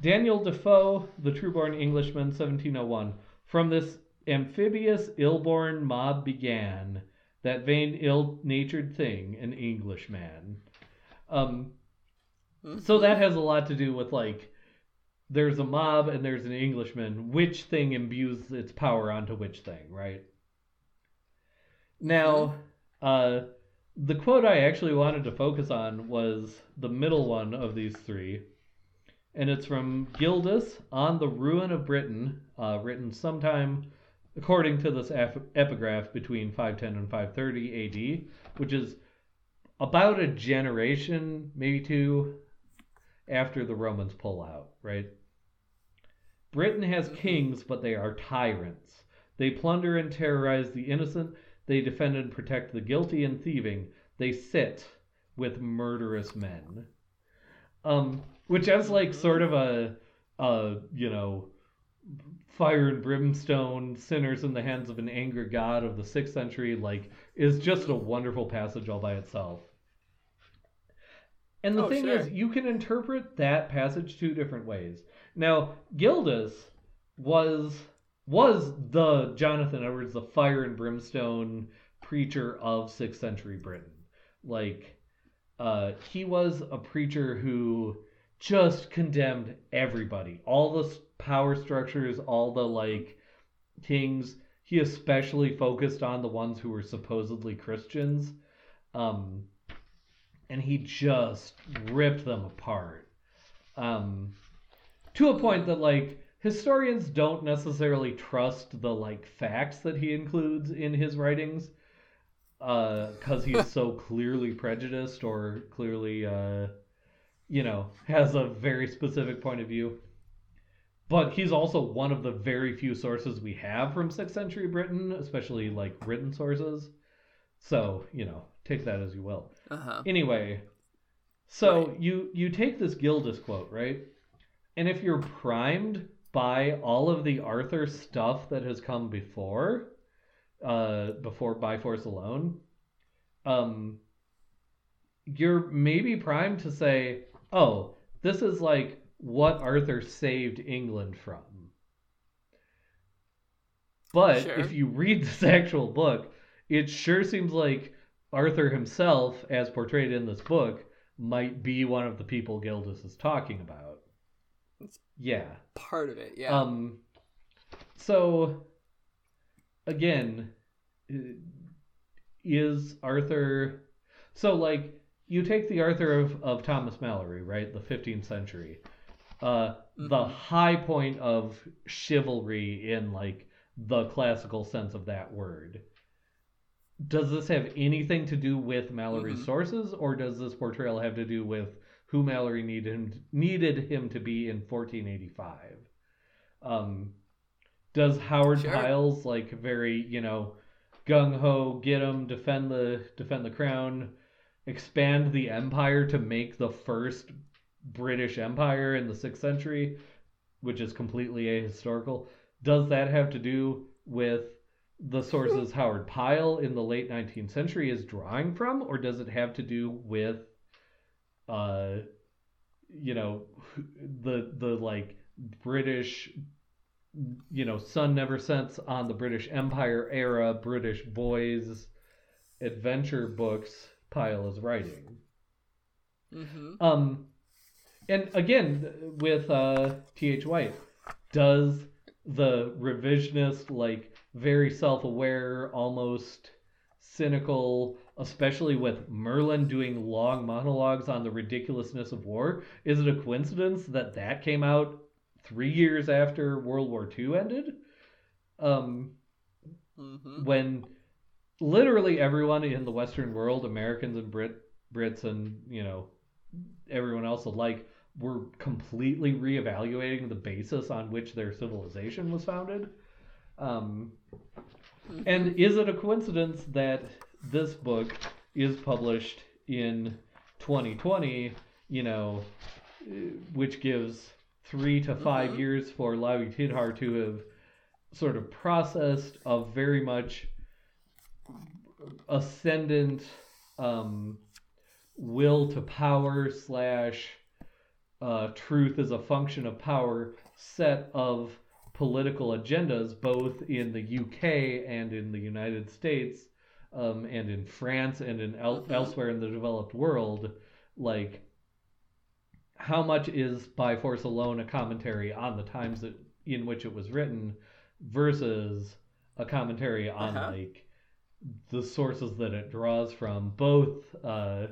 Daniel Defoe, The Trueborn Englishman, 1701. From this amphibious, ill-born mob began that vain, ill-natured thing, an Englishman. Um, So that has a lot to do with like there's a mob and there's an Englishman. Which thing imbues its power onto which thing, right? Now, uh, the quote I actually wanted to focus on was the middle one of these three, and it's from Gildas on the Ruin of Britain, uh, written sometime, according to this ep- epigraph, between 510 and 530 AD, which is about a generation, maybe two, after the Romans pull out, right? Britain has kings, but they are tyrants. They plunder and terrorize the innocent. They defend and protect the guilty and thieving. They sit with murderous men. Um, which has like sort of a, a you know, fire and brimstone, sinners in the hands of an angry god of the sixth century, like, is just a wonderful passage all by itself. And the Oh, thing sure. is, you can interpret that passage two different ways. Now, Gildas was was the Jonathan Edwards, the fire and brimstone preacher of sixth century Britain. Like, uh, he was a preacher who just condemned everybody, all the power structures, all the like kings. He especially focused on the ones who were supposedly Christians. Um, and he just ripped them apart. Um, to a point that like historians don't necessarily trust the like facts that he includes in his writings because he's so clearly prejudiced or clearly uh, you know has a very specific point of view but he's also one of the very few sources we have from 6th century britain especially like written sources so you know take that as you will Uh huh. Anyway, so Right. you you take this Gildas quote, right? And if you're primed by all of the Arthur stuff that has come before, uh, before by force alone, um, you're maybe primed to say, oh, this is like what Arthur saved England from. But Sure. if you read this actual book, it sure seems like Arthur himself, as portrayed in this book, might be one of the people Gildas is talking about. It's- Yeah. Part of it, yeah. Um. So, again, is Arthur? So, like, you take the Arthur of, of Thomas Malory, right, the 15th century. Uh, the Mhm. high point of chivalry in like the classical sense of that word. Does this have anything to do with Malory's Mhm. sources, or does this portrayal have to do with who Mallory needed him, needed him to be in 1485? Um, does Howard Sure. Pyle's like very you know gung ho get him defend the defend the crown, expand the empire to make the first British Empire in the sixth century, which is completely ahistorical? Does that have to do with the sources Howard Pyle in the late 19th century is drawing from, or does it have to do with, uh, you know, the the like British, you know, sun never sets on the British Empire era British boys adventure books Pyle is writing? hmm Um, and again, with uh, T.H. White, does the revisionist, like, very self aware, almost cynical, especially with Merlin doing long monologues on the ridiculousness of war, is it a coincidence that that came out three years after World War II ended? Um, hmm when literally everyone in the Western world, Americans and Brit Brits and you know everyone else alike, were completely reevaluating the basis on which their civilization was founded. Um, and is it a coincidence that this book is published in 2020? You know, which gives three to 5 Mhm. years for Lavi Tidhar to have sort of processed a very much ascendant um, will to power slash uh, truth as a function of power set of political agendas both in the UK and in the United States um, and in France and in el- Mhm. elsewhere in the developed world like how much is by force alone a commentary on the times that in which it was written versus a commentary on Uh-huh. like the sources that it draws from both uh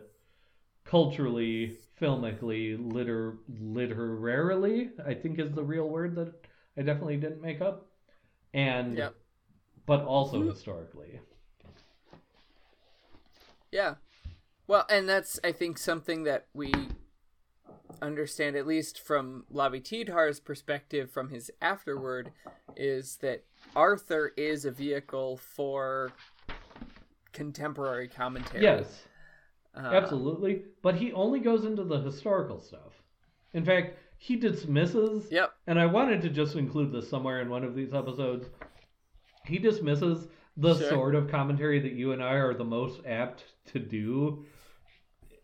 culturally filmically liter literarily i think is the real word that i definitely didn't make up and Yep. but also Mhm. historically Yeah. Well, and that's I think something that we understand at least from Lavi Tidhar's perspective from his afterword is that Arthur is a vehicle for contemporary commentary. yes Uh, Absolutely. But he only goes into the historical stuff. In fact, he dismisses, Yep. and I wanted to just include this somewhere in one of these episodes. He dismisses the Sure. sort of commentary that you and I are the most apt to do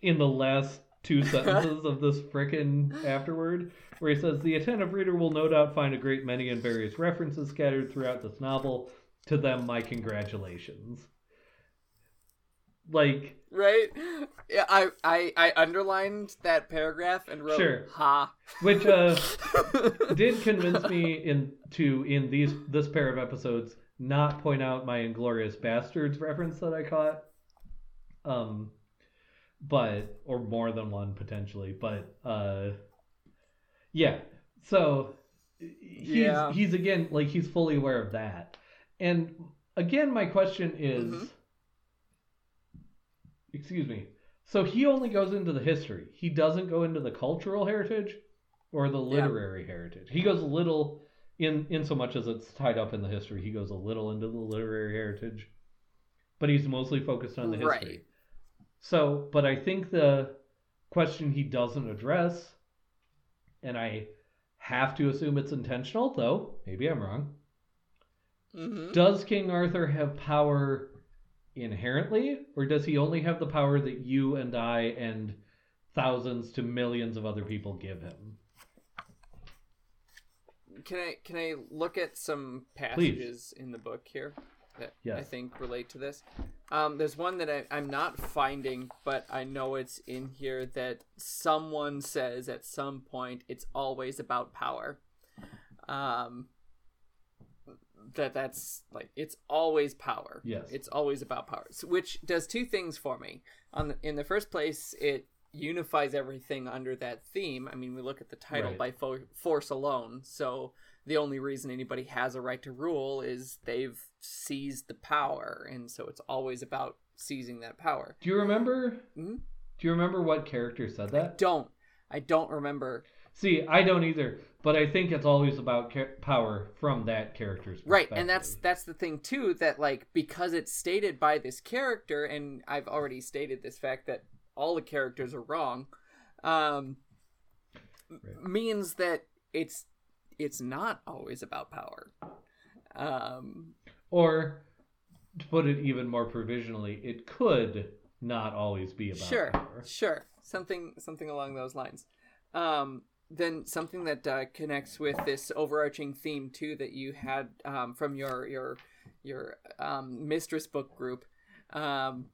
in the last two sentences of this frickin' afterward, where he says, The attentive reader will no doubt find a great many and various references scattered throughout this novel. To them, my congratulations. Like, Right? Yeah, I, I I underlined that paragraph and wrote Sure. ha. which uh did convince me in to in these this pair of episodes not point out my inglourious basterds reference that i caught um but or more than one potentially but uh yeah so he's Yeah. he's again like he's fully aware of that and again my question is Mhm. Excuse me. So he only goes into the history. He doesn't go into the cultural heritage or the literary heritage. He goes a little in in so much as it's tied up in the history. He goes a little into the literary heritage but he's mostly focused on the history. Right. so but i think the question he doesn't address and i have to assume it's intentional though maybe i'm wrong hmm does king arthur have power inherently or does he only have the power that you and i and thousands to millions of other people give him Can I can I look at some passages in the book here that I think relate to this? Um, there's one that I, I'm not finding, but I know it's in here that someone says at some point it's always about power. Um, that that's like it's always power. Yes. it's always about power, which does two things for me. On the, in the first place, it unifies everything under that theme. I mean, we look at the title Right. by fo- force alone, so the only reason anybody has a right to rule is they've seized the power, and so it's always about seizing that power. do you remember Mhm. do you remember what character said that I Don't I don't remember see i don't either but i think it's always about ca- power from that character's right and that's that's the thing too that like because it's stated by this character and i've already stated this fact that all the characters are wrong um Right. means that it's it's not always about power. Um or to put it even more provisionally it could not always be about sure power. sure something something along those lines. Um then something that uh, connects with this overarching theme too that you had um, from your your your um, mistress book group um,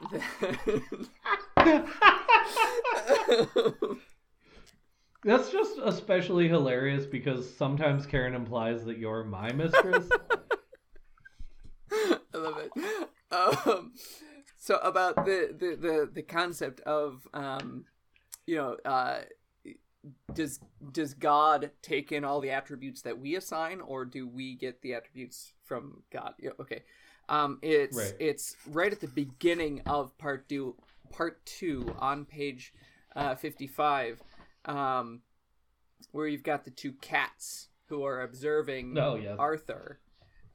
That's just especially hilarious because sometimes Karen implies that you're my mistress. I love it. Um, so about the, the, the, the concept of um, you know uh, does does God take in all the attributes that we assign, or do we get the attributes from God? Yeah, okay. Um, it's Right. it's right at the beginning of part two. Part two on page uh, fifty-five, um, where you've got the two cats who are observing Oh, yes. Arthur,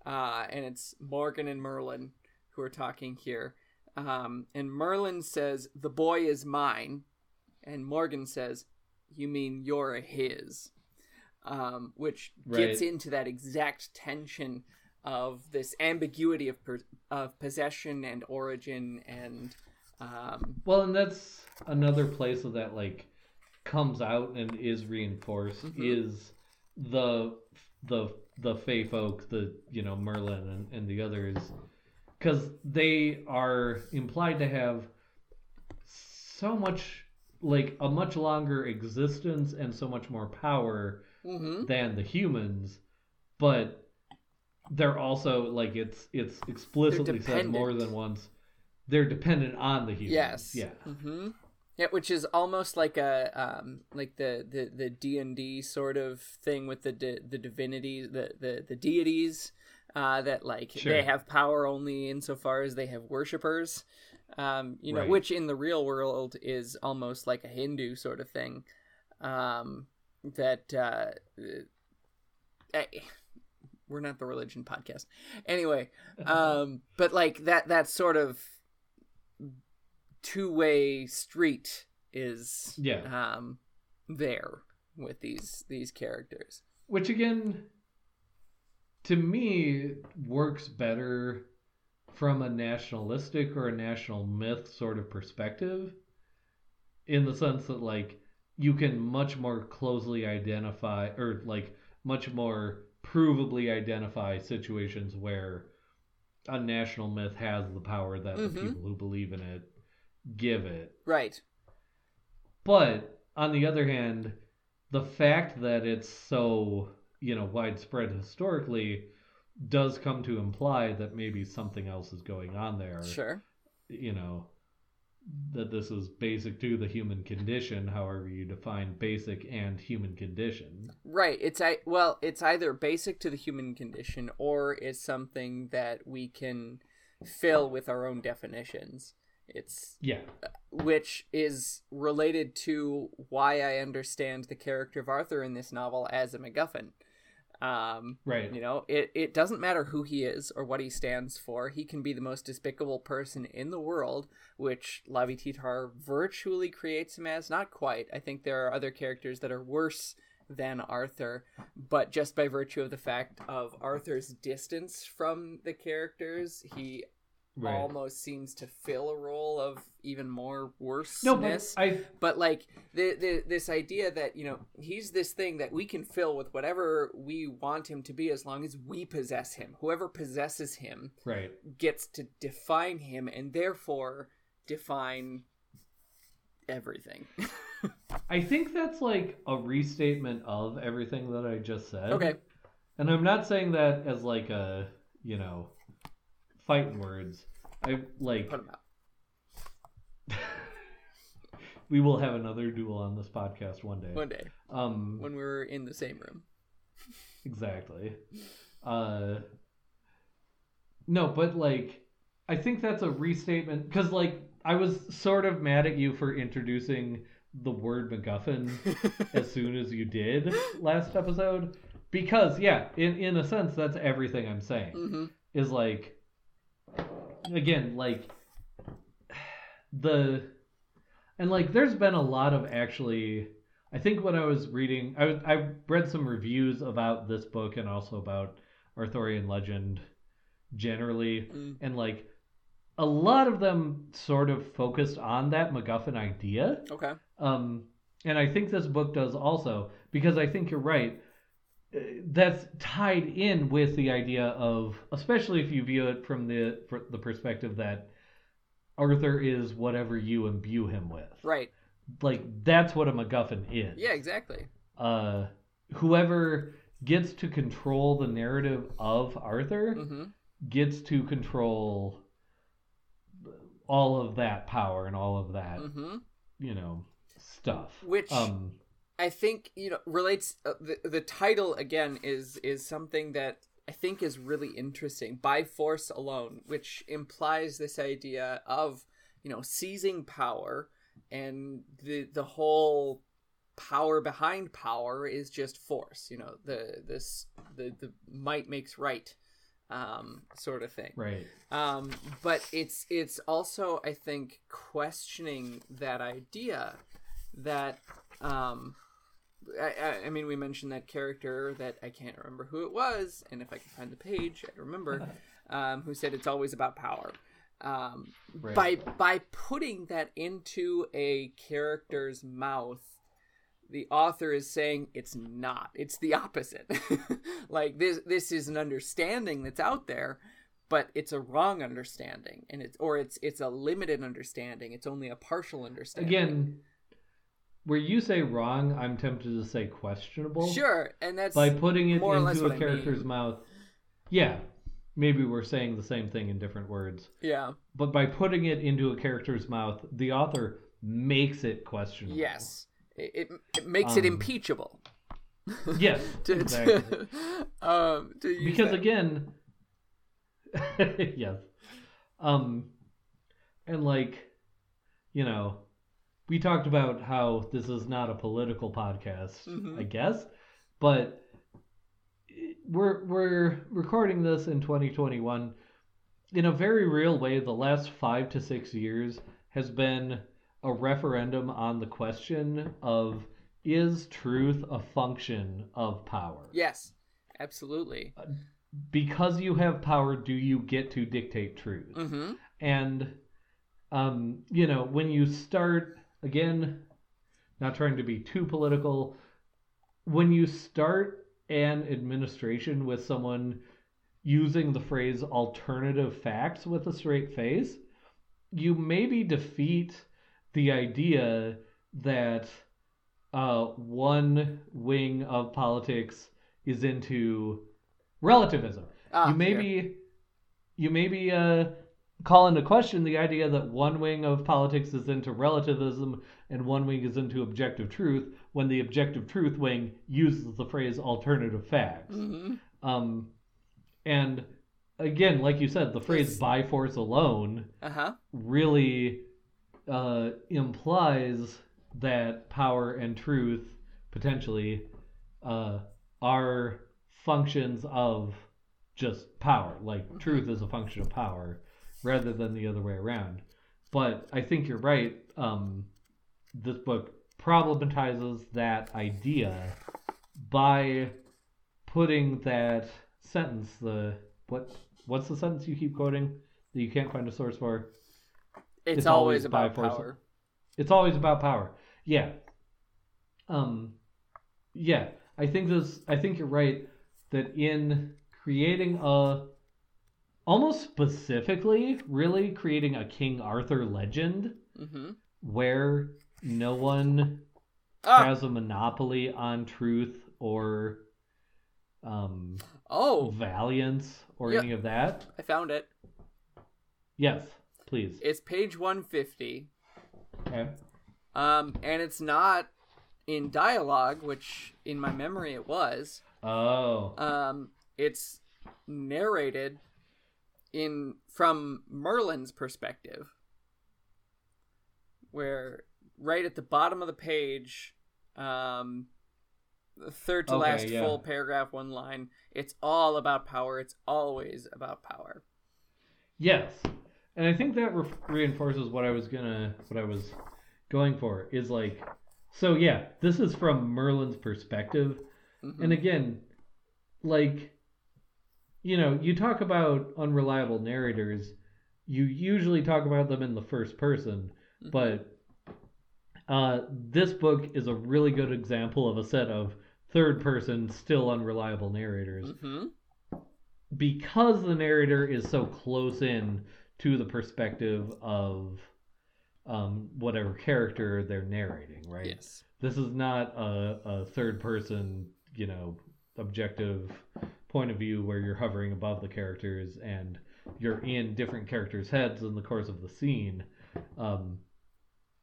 uh, and it's Morgan and Merlin who are talking here. Um, and Merlin says, "The boy is mine," and Morgan says, "You mean you're a his," um, which gets Right. into that exact tension of this ambiguity of per- of possession and origin and um, well, and that's another place that that like comes out and is reinforced Mhm. is the the the Fey folk, the you know Merlin and, and the others, because they are implied to have so much like a much longer existence and so much more power Mm-hmm. than the humans, but they're also like it's it's explicitly said more than once. They're dependent on the humans. Yes. Yeah. Mm-hmm. Yeah, which is almost like a um like the the the D and D sort of thing with the di- the divinities, the the the deities, uh, that like Sure. they have power only insofar as they have worshippers. Um, you know, Right. which in the real world is almost like a Hindu sort of thing. Um, that uh, eh, we're not the religion podcast. Anyway, um, but like that that sort of two way street is Yeah. um there with these these characters. Which again, to me, works better from a nationalistic or a national myth sort of perspective, in the sense that like you can much more closely identify or like much more provably identify situations where a national myth has the power that the Mhm. people who believe in it give it. Right. But on the other hand, the fact that it's so, you know, widespread historically does come to imply that maybe something else is going on there. Sure. You know, that this is basic to the human condition, however you define basic and human condition. Right. It's I well, it's either basic to the human condition or it's something that we can fill with our own definitions. It's Yeah. Uh, which is related to why I understand the character of Arthur in this novel as a MacGuffin. Um, Right. you know, it, it doesn't matter who he is or what he stands for. He can be the most despicable person in the world, which Lavi Tidhar virtually creates him as. Not quite. I think there are other characters that are worse than Arthur, but just by virtue of the fact of Arthur's distance from the characters, he Right. almost seems to fill a role of even more worseness. no, but I But like the, the this idea that you know he's this thing that we can fill with whatever we want him to be as long as we possess him. Whoever possesses him right. gets to define him and therefore define everything. I think that's like a restatement of everything that I just said. okay. And I'm not saying that as like a, you know, fighting words. I like Put him out. we will have another duel on this podcast one day. One day Um when we're in the same room. exactly. Uh No, but like I think that's a restatement cuz like I was sort of mad at you for introducing the word MacGuffin as soon as you did last episode because yeah, in in a sense that's everything I'm saying. hmm is like again like the and like there's been a lot of actually i think when i was reading i was i read some reviews about this book and also about arthurian legend generally Mm. and like a lot of them sort of focused on that macguffin idea Okay. um, and I think this book does also because I think you're right. That's tied in with the idea of, especially if you view it from the for the perspective that Arthur is whatever you imbue him with. Right. Like that's what a MacGuffin is. Yeah. Exactly. Uh, whoever gets to control the narrative of Arthur hmm gets to control all of that power and all of that, hmm you know, stuff. Which um I think you know relates uh, the the title again is is something that I think is really interesting by force alone, which implies this idea of you know seizing power and the the whole power behind power is just force. You know the this the the might makes right um sort of thing right. um, but it's it's also I think questioning that idea that um, I, I, I mean we mentioned that character that I can't remember who it was, and if I can find the page, I'd remember. Um, who said it's always about power? Um, Right. By by putting that into a character's mouth, the author is saying it's not. It's the opposite. like this this is an understanding that's out there, but it's a wrong understanding and it's or it's it's a limited understanding. It's only a partial understanding. again where you say wrong, I'm tempted to say questionable. Sure, and that's By putting it into a a I character's mean. mouth. Yeah. Maybe we're saying the same thing in different words. yeah. But by putting it into a character's mouth, the author makes it questionable. Yes, it it, it makes it Um, impeachable. Yes, To- to- exactly. um, to use because that- again yes um and like you know we talked about how this is not a political podcast Mhm. i guess but we're we're recording this in 2021 in a very real way the last 5 to 6 years has been a referendum on the question of is truth a function of power yes, absolutely. because you have power do you get to dictate truth Mm-hmm. and um you know when you start again not trying to be too political. When you start an administration with someone using the phrase alternative facts with a straight face you maybe defeat the idea that uh, one wing of politics is into relativism. Ah, you maybe you maybe uh, call into question the idea that one wing of politics is into relativism and one wing is into objective truth when the objective truth wing uses the phrase alternative facts hmm um, and again like you said the phrase by force alone Uh huh. really uh, implies that power and truth potentially uh, are functions of just power. Like truth is a function of power rather than the other way around. But I think you're right. Um, this book problematizes that idea by putting that sentence. The what? What's the sentence you keep quoting that you can't find a source for? It's, It's always, always about force. power. It's always about power. Yeah. Um yeah, I think this I think you're right that in creating a almost specifically really creating a King Arthur legend Mm-hmm. where no one Ah, has a monopoly on truth or um oh, valiance or Yeah. any of that. I found it. Yes, please. It's page 150. Okay. Um, and it's not in dialogue, which in my memory it was. Oh. Um, it's narrated in from Merlin's perspective, where right at the bottom of the page, um, the third to Okay, last yeah. full paragraph, one line. It's all about power. It's always about power. Yes, and I think that re- reinforces what I was gonna, what I was going for is like, so yeah, this is from Merlin's perspective, Mhm. and again, like, you know, you talk about unreliable narrators, you usually talk about them in the first person, Mhm. but uh, this book is a really good example of a set of third person, still unreliable narrators Mhm. because the narrator is so close in to the perspective of um, whatever character they're narrating, right? Yes. This is not a, a third person, you know, objective point of view where you're hovering above the characters and you're in different characters' heads in the course of the scene. Um,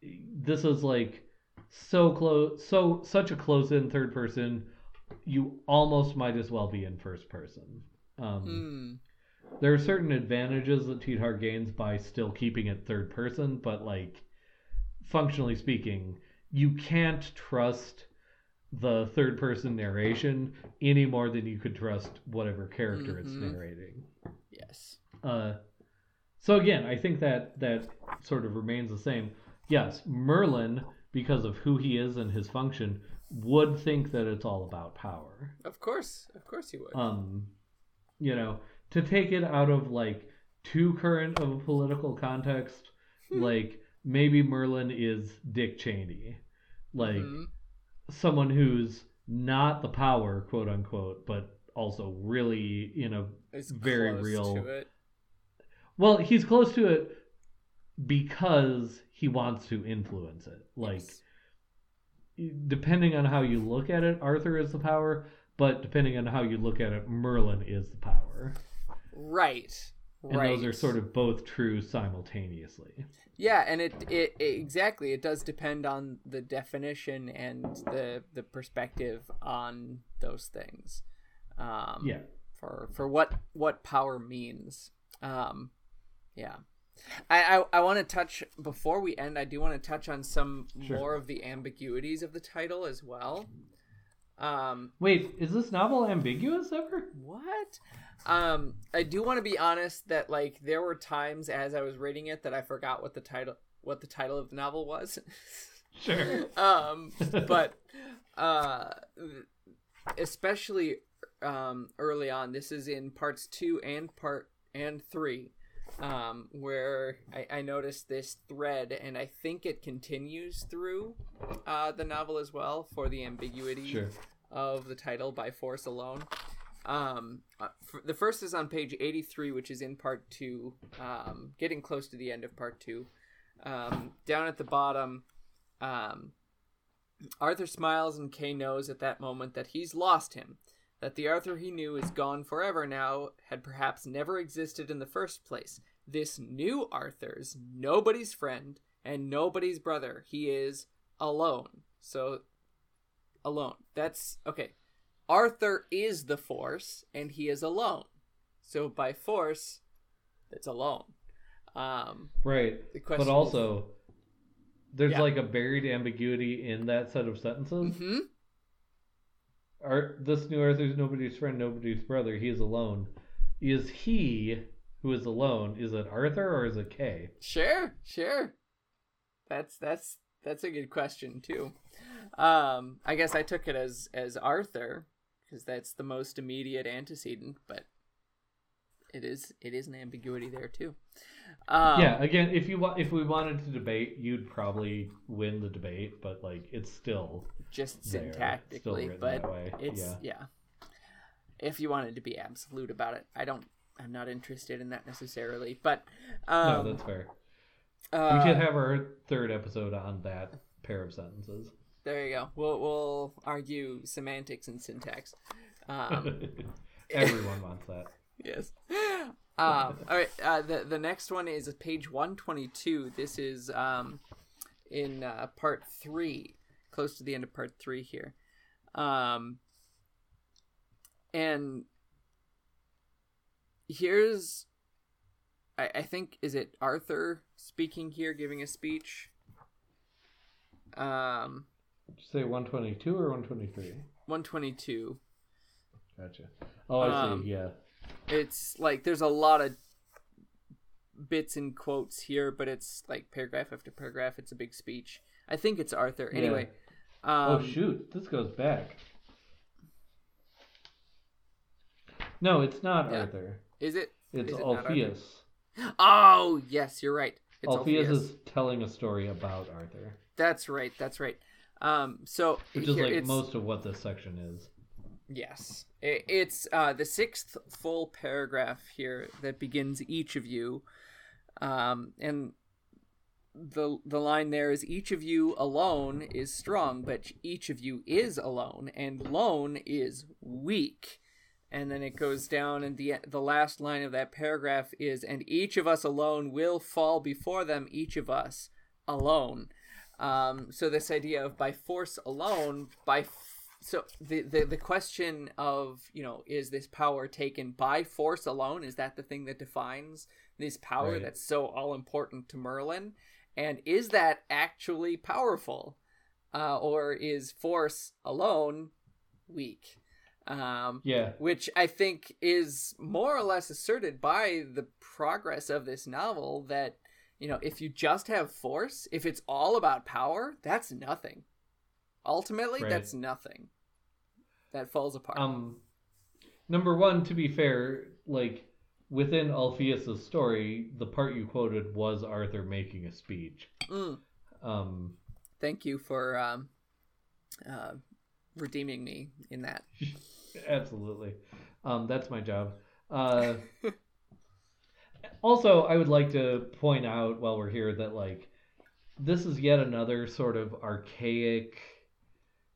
this is like so close, so such a close in third person. You almost might as well be in first person. Um, Hmm. there are certain advantages that Tidhar gains by still keeping it third person, but like functionally speaking, you can't trust the third person narration any more than you could trust whatever character it's Mhm. narrating. Yes. Uh, so again, I think that that sort of remains the same. Yes, Merlin, because of who he is and his function, would think that it's all about power. Of course. Of course he would. Um, you know, to take it out of like too current of a political context, Hmm. like maybe Merlin is Dick Cheney, like Mhm. Someone who's not the power, quote unquote, but also really, you know, It's very close real. To it. well, he's close to it because he wants to influence it. Like Yes. depending on how you look at it, Arthur is the power, but depending on how you look at it, Merlin is the power. Right. And those are sort of both true simultaneously. Yeah, and it, it, it exactly it does depend on the definition and the the perspective on those things. Um, Yeah. For for what what power means. Um, yeah. I, I, I want to touch before we end. I do want to touch on some Sure. more of the ambiguities of the title as well. Um, Wait, is this novel ambiguous ever? what? Um, I do want to be honest that like there were times as I was reading it that I forgot what the title what the title of the novel was. Sure. um, but uh, especially um, early on, this is in parts two and part and three, um, where I, I noticed this thread, and I think it continues through uh, the novel as well for the ambiguity Sure. of the title by force alone. Um, uh, the first is on page 83, which is in part two, um, getting close to the end of part two. Um, down at the bottom, um, Arthur smiles and Kay knows at that moment that he's lost him, that the Arthur he knew is gone forever now, had perhaps never existed in the first place. This new Arthur's nobody's friend and nobody's brother. He is alone. So, alone. That's okay. Arthur is the force and he is alone. So, by force, it's alone. Um, Right. But also, there's Yeah. like a buried ambiguity in that set of sentences. hmm Ar- this new Arthur's nobody's friend, nobody's brother. He is alone. Is he who is alone? Is it Arthur or is it Kay? Sure, sure. That's that's that's a good question too. Um, I guess I took it as as Arthur because that's the most immediate antecedent, but it is it is an ambiguity there too. Um, yeah. Again, if you wa- if we wanted to debate, you'd probably win the debate, but like it's still just there. Still syntactically, written but it's yeah. yeah. If you wanted to be absolute about it, I don't. I'm not interested in that necessarily, but um, no, that's fair. uh, we should have our third episode on that pair of sentences. There you go. We'll we'll argue semantics and syntax. Um, Everyone wants that. yes. Um, all right. Uh, the the next one is page one twenty two. This is um, in uh, part three, close to the end of part three here, um, and here's, I, I think, is it Arthur speaking here, giving a speech? Um, Did you say 122 or 123? one twenty two. Gotcha. Oh, I Um, see. Yeah. it's like there's a lot of bits and quotes here, but it's like paragraph after paragraph. It's a big speech. I think it's Arthur. Anyway, um, oh shoot, this goes back. No, it's not Yeah. Arthur. is it? It's Is it? Alpheus. Oh, yes, you're right. It's Alpheus Alpheus. is telling a story about Arthur, That's right. That's right. Um, so which is here like most of what this section is. Yes, I- it's uh, the sixth full paragraph here that begins each of you, um, and the the line there is each of you alone is strong, but each of you is alone, and lone is weak. And then it goes down, and the the last line of that paragraph is, and each of us alone will fall before them, each of us alone. Um, so this idea of by force alone, by f- so the, the the question of you know is this power taken by force alone? Is that the thing that defines this power Right. that's so all important to Merlin? And is that actually powerful, uh, or is force alone weak? Um, Yeah. which I think is more or less asserted by the progress of this novel that you know if you just have force if it's all about power that's nothing ultimately Right. that's nothing that falls apart Um, number one, to be fair, like within Alpheus's story, the part you quoted was Arthur making a speech. Mm, Um, thank you for um, uh, redeeming me in that absolutely. Um, that's my job. Uh, also, I would like to point out while we're here that like this is yet another sort of archaic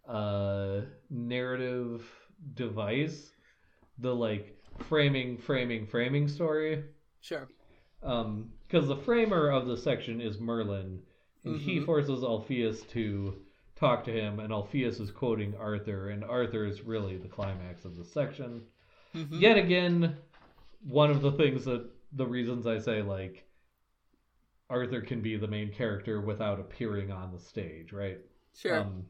uh, narrative device, the like framing, framing, framing story. Sure. Um, because the framer of the section is Merlin, and he Mhm. forces Alpheus to talk to him, and Alpheus is quoting Arthur, and Arthur is really the climax of the section. Mhm. Yet again, one of the things that the reasons I say like Arthur can be the main character without appearing on the stage, right? Sure. Um,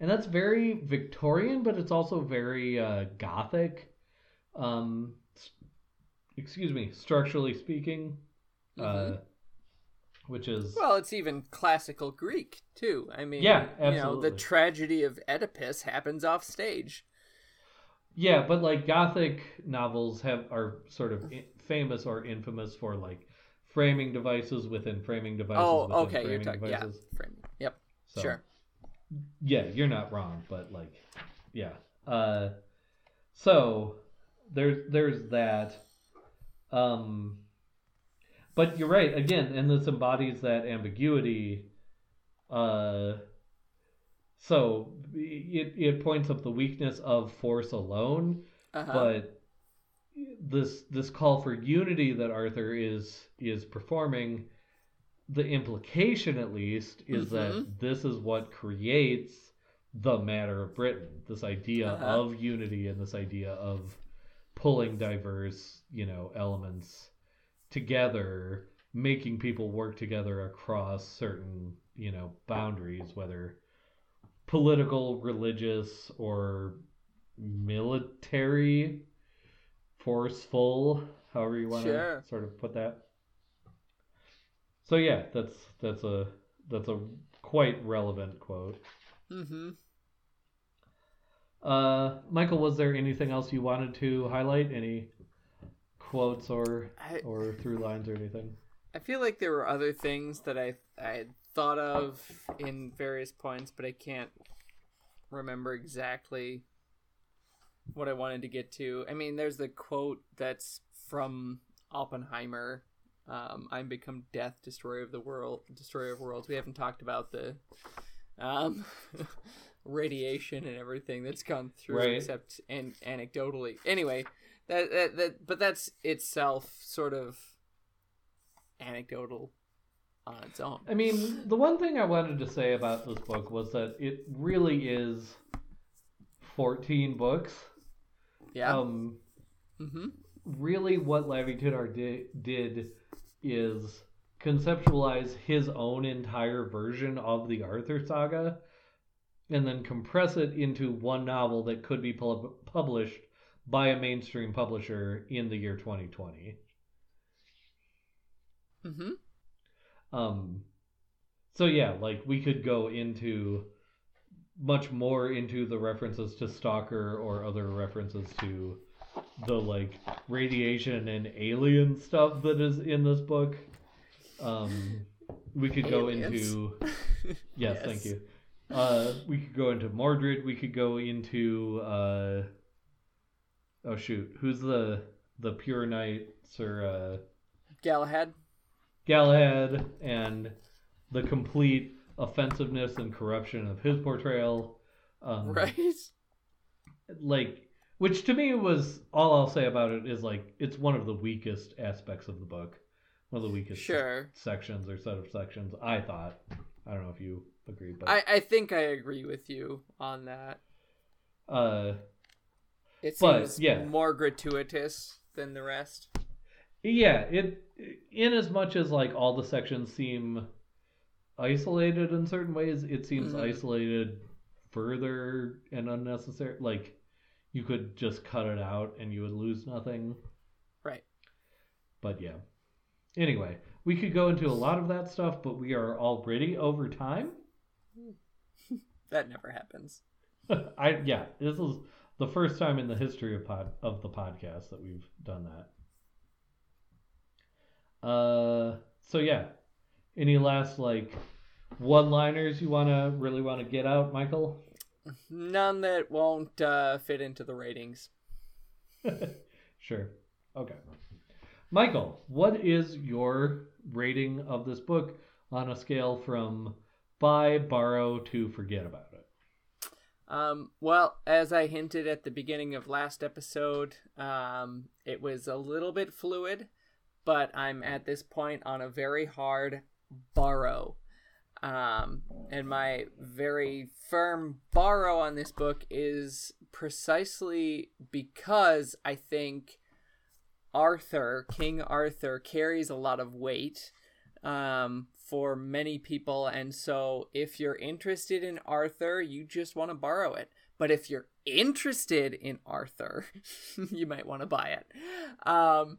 and that's very Victorian, but it's also very uh, Gothic. Um, excuse me, structurally speaking, uh, Mhm. which is Well, it's even classical Greek too. I mean, Yeah, You know, the tragedy of Oedipus happens off stage. yeah, but like Gothic novels have are sort of i- famous or infamous for like framing devices within framing devices. oh, okay. You're talking. Yeah. Framing. Yep. So, Sure. yeah you're not wrong but like yeah uh so there's there's that um but you're right again and this embodies that ambiguity uh so it it points up the weakness of force alone Uh-huh. but this this call for unity that Arthur is is performing the implication at least is Mhm. that this is what creates the matter of Britain this idea Uh-huh. of unity and this idea of pulling diverse you know elements together making people work together across certain you know boundaries whether political religious or military forceful however you want to Sure. sort of put that so yeah that's that's a that's a quite relevant quote mm-hmm. uh michael was there anything else you wanted to highlight any quotes or I, or through lines or anything I feel like there were other things that I I had thought of in various points, but I can't remember exactly what I wanted to get to. I mean, there's the quote that's from Oppenheimer. Um, I'm become death, destroyer of the world, destroyer of worlds. We haven't talked about the um, radiation and everything that's gone through, Right. except an- anecdotally. Anyway, that, that that but that's itself sort of anecdotal on its own. I mean, the one thing I wanted to say about this book was that it really is 14 books. Yeah. Um, mm-hmm. really, what Lavie di- did is conceptualize his own entire version of the Arthur saga and then compress it into one novel that could be pub- published by a mainstream publisher in the year 2020. Mm-hmm. Um, so yeah, like we could go into much more into the references to Stalker or other references to the like radiation and alien stuff that is in this book. Um, we could go into yes, Yes. thank you. Uh, we could go into Mordred. We could go into uh, oh shoot, who's the the pure knight, Sir uh, Galahad. Galahad and the complete offensiveness and corruption of his portrayal. Um, Right. Like, which to me was all I'll say about it is like it's one of the weakest aspects of the book, one of the weakest Sure. sections or set of sections. I thought. I don't know if you agree, but I, I think I agree with you on that. uh, It But, seems yeah. more gratuitous than the rest. yeah, it in as much as like all the sections seem isolated in certain ways, it seems Mhm. isolated further and unnecessary. Like you could just cut it out and you would lose nothing. Right. But yeah. Anyway, we could go into a lot of that stuff, but we are already over time. That never happens. I yeah, this is the first time in the history of pod of the podcast that we've done that. Uh, so yeah, any last like one-liners you wanna really wanna get out, Michael? None that won't uh, fit into the ratings. sure. Okay. Michael, what is your rating of this book on a scale from buy, borrow to forget about it? Um, well, as I hinted at the beginning of last episode, um, it was a little bit fluid, but I'm at this point on a very hard borrow. Um, and my very firm borrow on this book is precisely because I think Arthur, King Arthur, carries a lot of weight um, for many people. And so if you're interested in Arthur, you just want to borrow it. But if you're interested in Arthur, you might want to buy it. Um,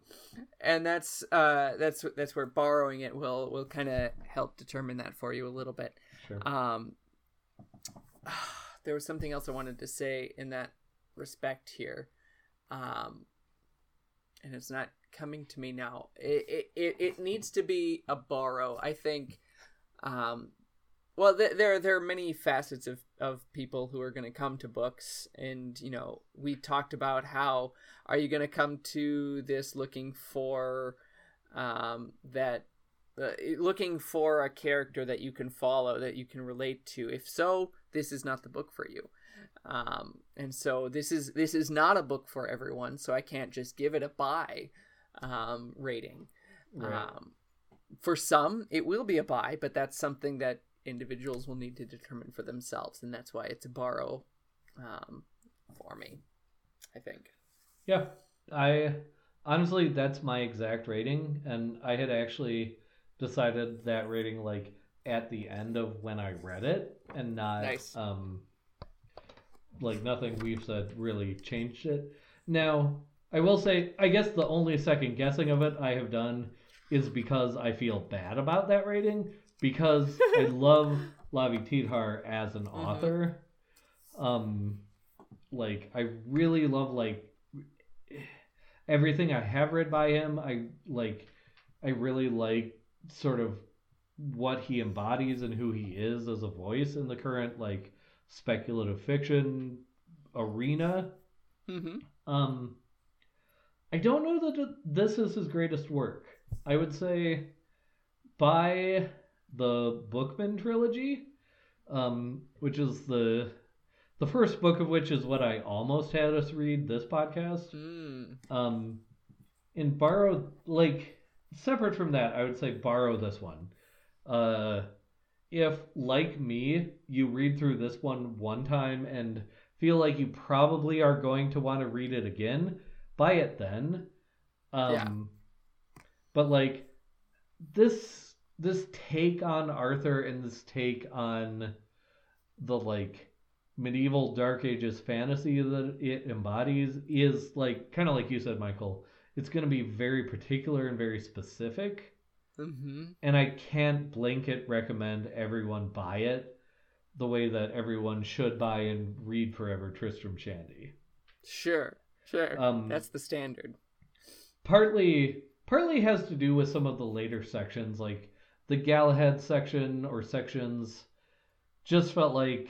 and that's uh, that's that's where borrowing it will will kind of help determine that for you a little bit. Sure. Um, there was something else I wanted to say in that respect here, um, and it's not coming to me now. It it, it needs to be a borrow. I think. Um, well, th- there there are many facets of of people who are going to come to books, and you know, we talked about how are you going to come to this looking for um, that uh, looking for a character that you can follow that you can relate to. If so, this is not the book for you. Um, and so this is this is not a book for everyone. So I can't just give it a buy um, rating. Right. Um, for some, it will be a buy, but that's something that individuals will need to determine for themselves, and that's why it's a borrow um, for me. I think. Yeah, I honestly that's my exact rating, and I had actually decided that rating like at the end of when I read it, and not Nice. um like nothing we've said really changed it. Now, I will say, I guess the only second guessing of it I have done is because I feel bad about that rating because I love Lavi Tidhar as an author. Um, like I really love like everything I have read by him. I like, I really like sort of what he embodies and who he is as a voice in the current like speculative fiction arena. Mm-hmm. Um, I don't know that this is his greatest work. I would say by the Bookman trilogy, um, which is the the first book of which is what I almost had us read this podcast. Mm. Um, and borrow like separate from that, I would say borrow this one. Uh, if like me, you read through this one one time and feel like you probably are going to want to read it again, buy it then. Um, Yeah. But like this this take on Arthur and this take on the like medieval dark ages fantasy that it embodies is like kind of like you said michael it's going to be very particular and very specific Mm-hmm. and i can't blanket recommend everyone buy it the way that everyone should buy and read forever tristram shandy Sure. Sure. Um, That's the standard. partly partly has to do with some of the later sections like the galahad section or sections just felt like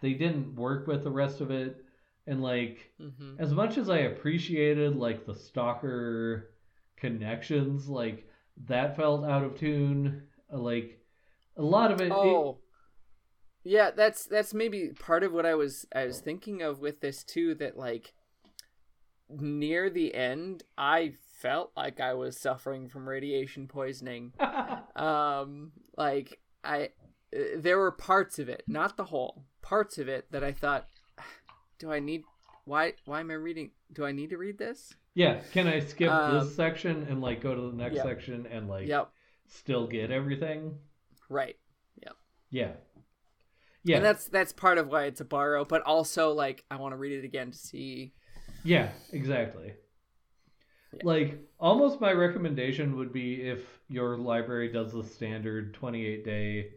they didn't work with the rest of it and like Mm-hmm. as much as i appreciated like the stalker connections like that felt out of tune like a lot of it, it Oh. Yeah, that's that's maybe part of what I was I was thinking of with this too that like near the end I felt like I was suffering from radiation poisoning. um like I uh, there were parts of it, not the whole, parts of it that I thought do I need why why am I reading do I need to read this? yeah can i skip Um, this section and like go to the next yep. section and like Yep. still get everything Right. Yep. Yeah yeah And that's that's part of why it's a borrow, but also like I want to read it again to see Yeah, exactly. Yeah. Like almost my recommendation would be if your library does the standard 28 day,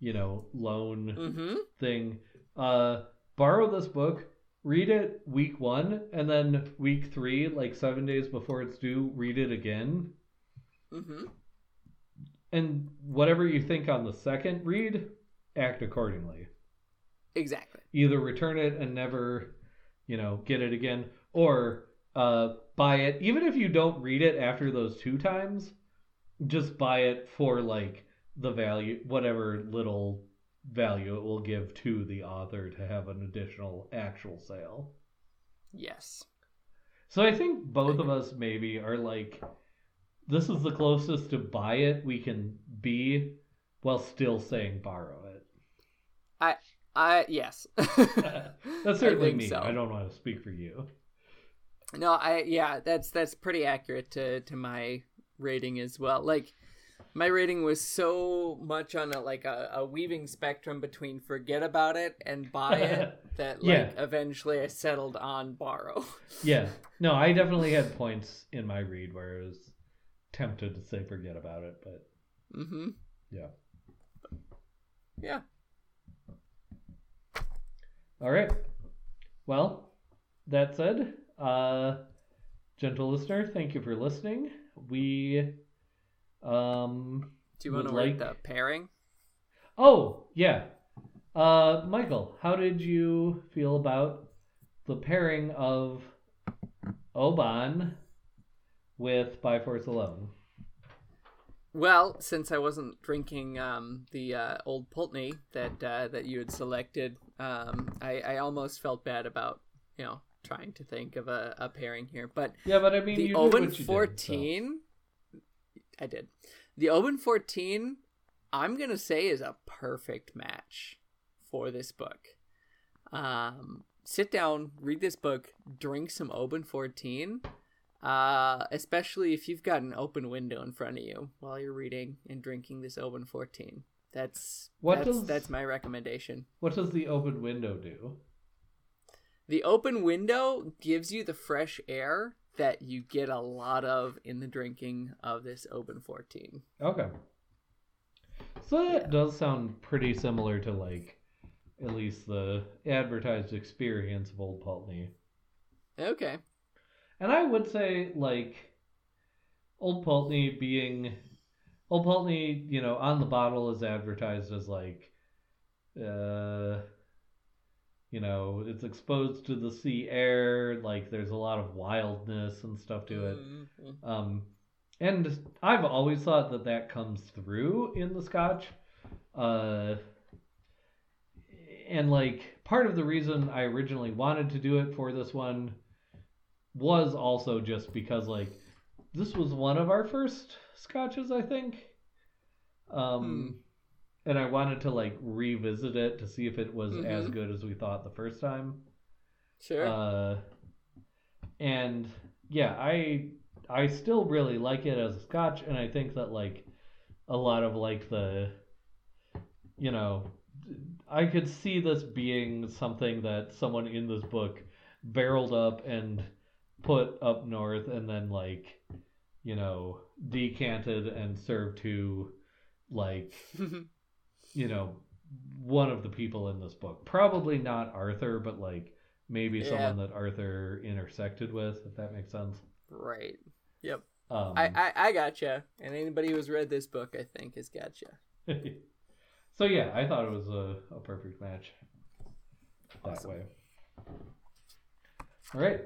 you know, loan Mhm. thing, uh borrow this book, read it week 1 and then week 3, like 7 days before it's due, read it again. Mhm. And whatever you think on the second read, act accordingly. Exactly. either return it and never, you know, get it again, or uh, buy it. Even if you don't read it after those two times, just buy it for like the value, whatever little value it will give to the author to have an additional actual sale. Yes. So I think both of us maybe are like, this is the closest to buy it we can be while still saying borrow it. I I, yes. That's certainly think me. so. I don't want to speak for you. No, I yeah, that's that's pretty accurate to to my rating as well. Like my rating was so much on a like a, a weaving spectrum between forget about it and buy it that like Yeah. eventually I settled on borrow. Yeah. No, I definitely had points in my read where I was tempted to say forget about it, but mm-hmm. yeah. Yeah. All right. Well, that said, uh, gentle listener, thank you for listening. We, um, Do you want to like- the pairing? oh yeah, uh, Michael, how did you feel about the pairing of Oban with By Force Alone? Well, since I wasn't drinking um, the uh, old Pulteney that uh, that you had selected, um, I, I almost felt bad about you know trying to think of a, a pairing here. But Yeah, but I mean, the you did Oban what you did, so- 14, I did. The Oban 14, I'm gonna say is a perfect match for this book. Um, sit down, read this book, drink some Oban 14. Uh, especially if you've got an open window in front of you while you're reading and drinking this Oban 14. That's What that's, does- that's my recommendation. What does the open window do? The open window gives you the fresh air that you get a lot of in the drinking of this Oban 14. Okay. So that Yeah. does sound pretty similar to like at least the advertised experience of Old Pulteney. Okay. And I would say like Old Pulteney being Old Pulteney, you know, on the bottle is advertised as like uh you know, it's exposed to the sea air, like there's a lot of wildness and stuff to it. Mhm. Um, and I've always thought that that comes through in the Scotch. Uh, and like part of the reason I originally wanted to do it for this one was also just because like this was one of our first scotches, I think. Um, and I wanted to like revisit it to see if it was as Mhm. good as we thought the first time. Sure. Uh, and yeah, I I still really like it as a scotch, and I think that like a lot of like the you know I could see this being something that someone in this book barreled up and put up north and then like you know decanted and served to like you know one of the people in this book probably not arthur but like maybe Yeah. someone that arthur intersected with if that makes sense right. Yep. um, I, I, I gotcha. And anybody who's read this book, I think, has gotcha. so yeah i thought it was a, a perfect match that Awesome. way all right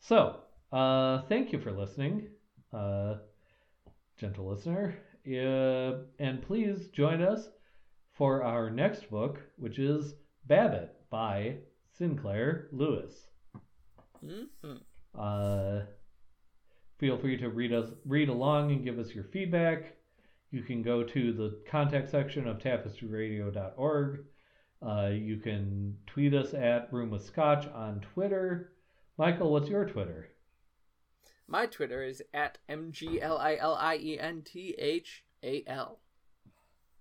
so uh thank you for listening uh gentle listener uh, and please join us for our next book which is babbitt by sinclair lewis Mhm. uh, feel free to read us read along and give us your feedback. You can go to the contact section of tapestryradio.org. Uh, you can tweet us at Room with Scotch on Twitter. Michael, what's your Twitter? My Twitter is at M-G-L-I-L-I-E-N-T-H-A-L.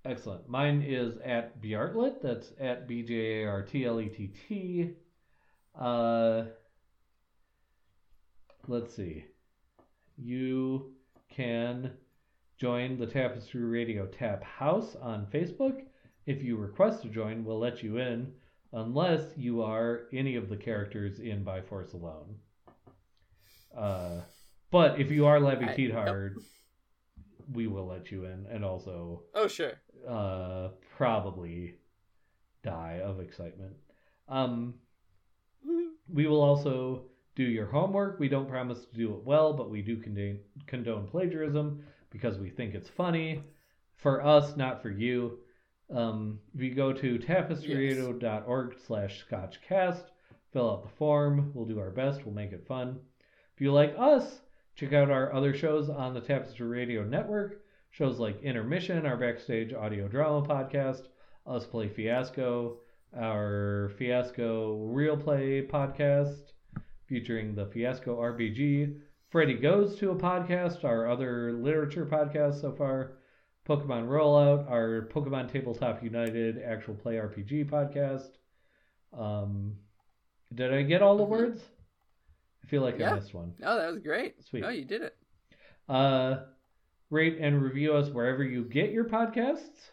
Excellent. Mine is at Bjartlett. That's at B J A R T L E T T. Uh, let's see. You can join the Tapestry Radio Tap House on Facebook. If you request to join, we'll let you in, unless you are any of the characters in By Force Alone. Uh, but if you are Levy I- Tidhar, we will let you in, and also Oh, sure. uh, probably die of excitement. Um, we will also do your homework. We don't promise to do it well, but we do condone, condone plagiarism because we think it's funny for us, not for you. Um, if you go to tapestryradio.org slash scotchcast, fill out the form. We'll do our best. We'll make it fun. If you like us, check out our other shows on the Tapestry Radio Network. Shows like Intermission, our backstage audio drama podcast, Us Play Fiasco, our Fiasco Real Play podcast featuring the Fiasco RPG. Freddy Goes to a podcast, our other literature podcast so far. Pokemon Rollout, our Pokemon Tabletop United actual play RPG podcast. Um, did I get all the Mhm. words? I feel like I missed one. Oh, that was great. Sweet. No, you did it. Uh, rate and review us wherever you get your podcasts.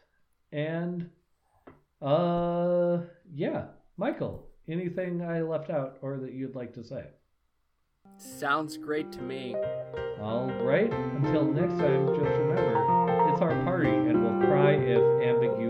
And uh, yeah, Michael, anything I left out or that you'd like to say? Sounds great to me. All right. Until next time, just remember, it's our party, and we'll cry if ambiguity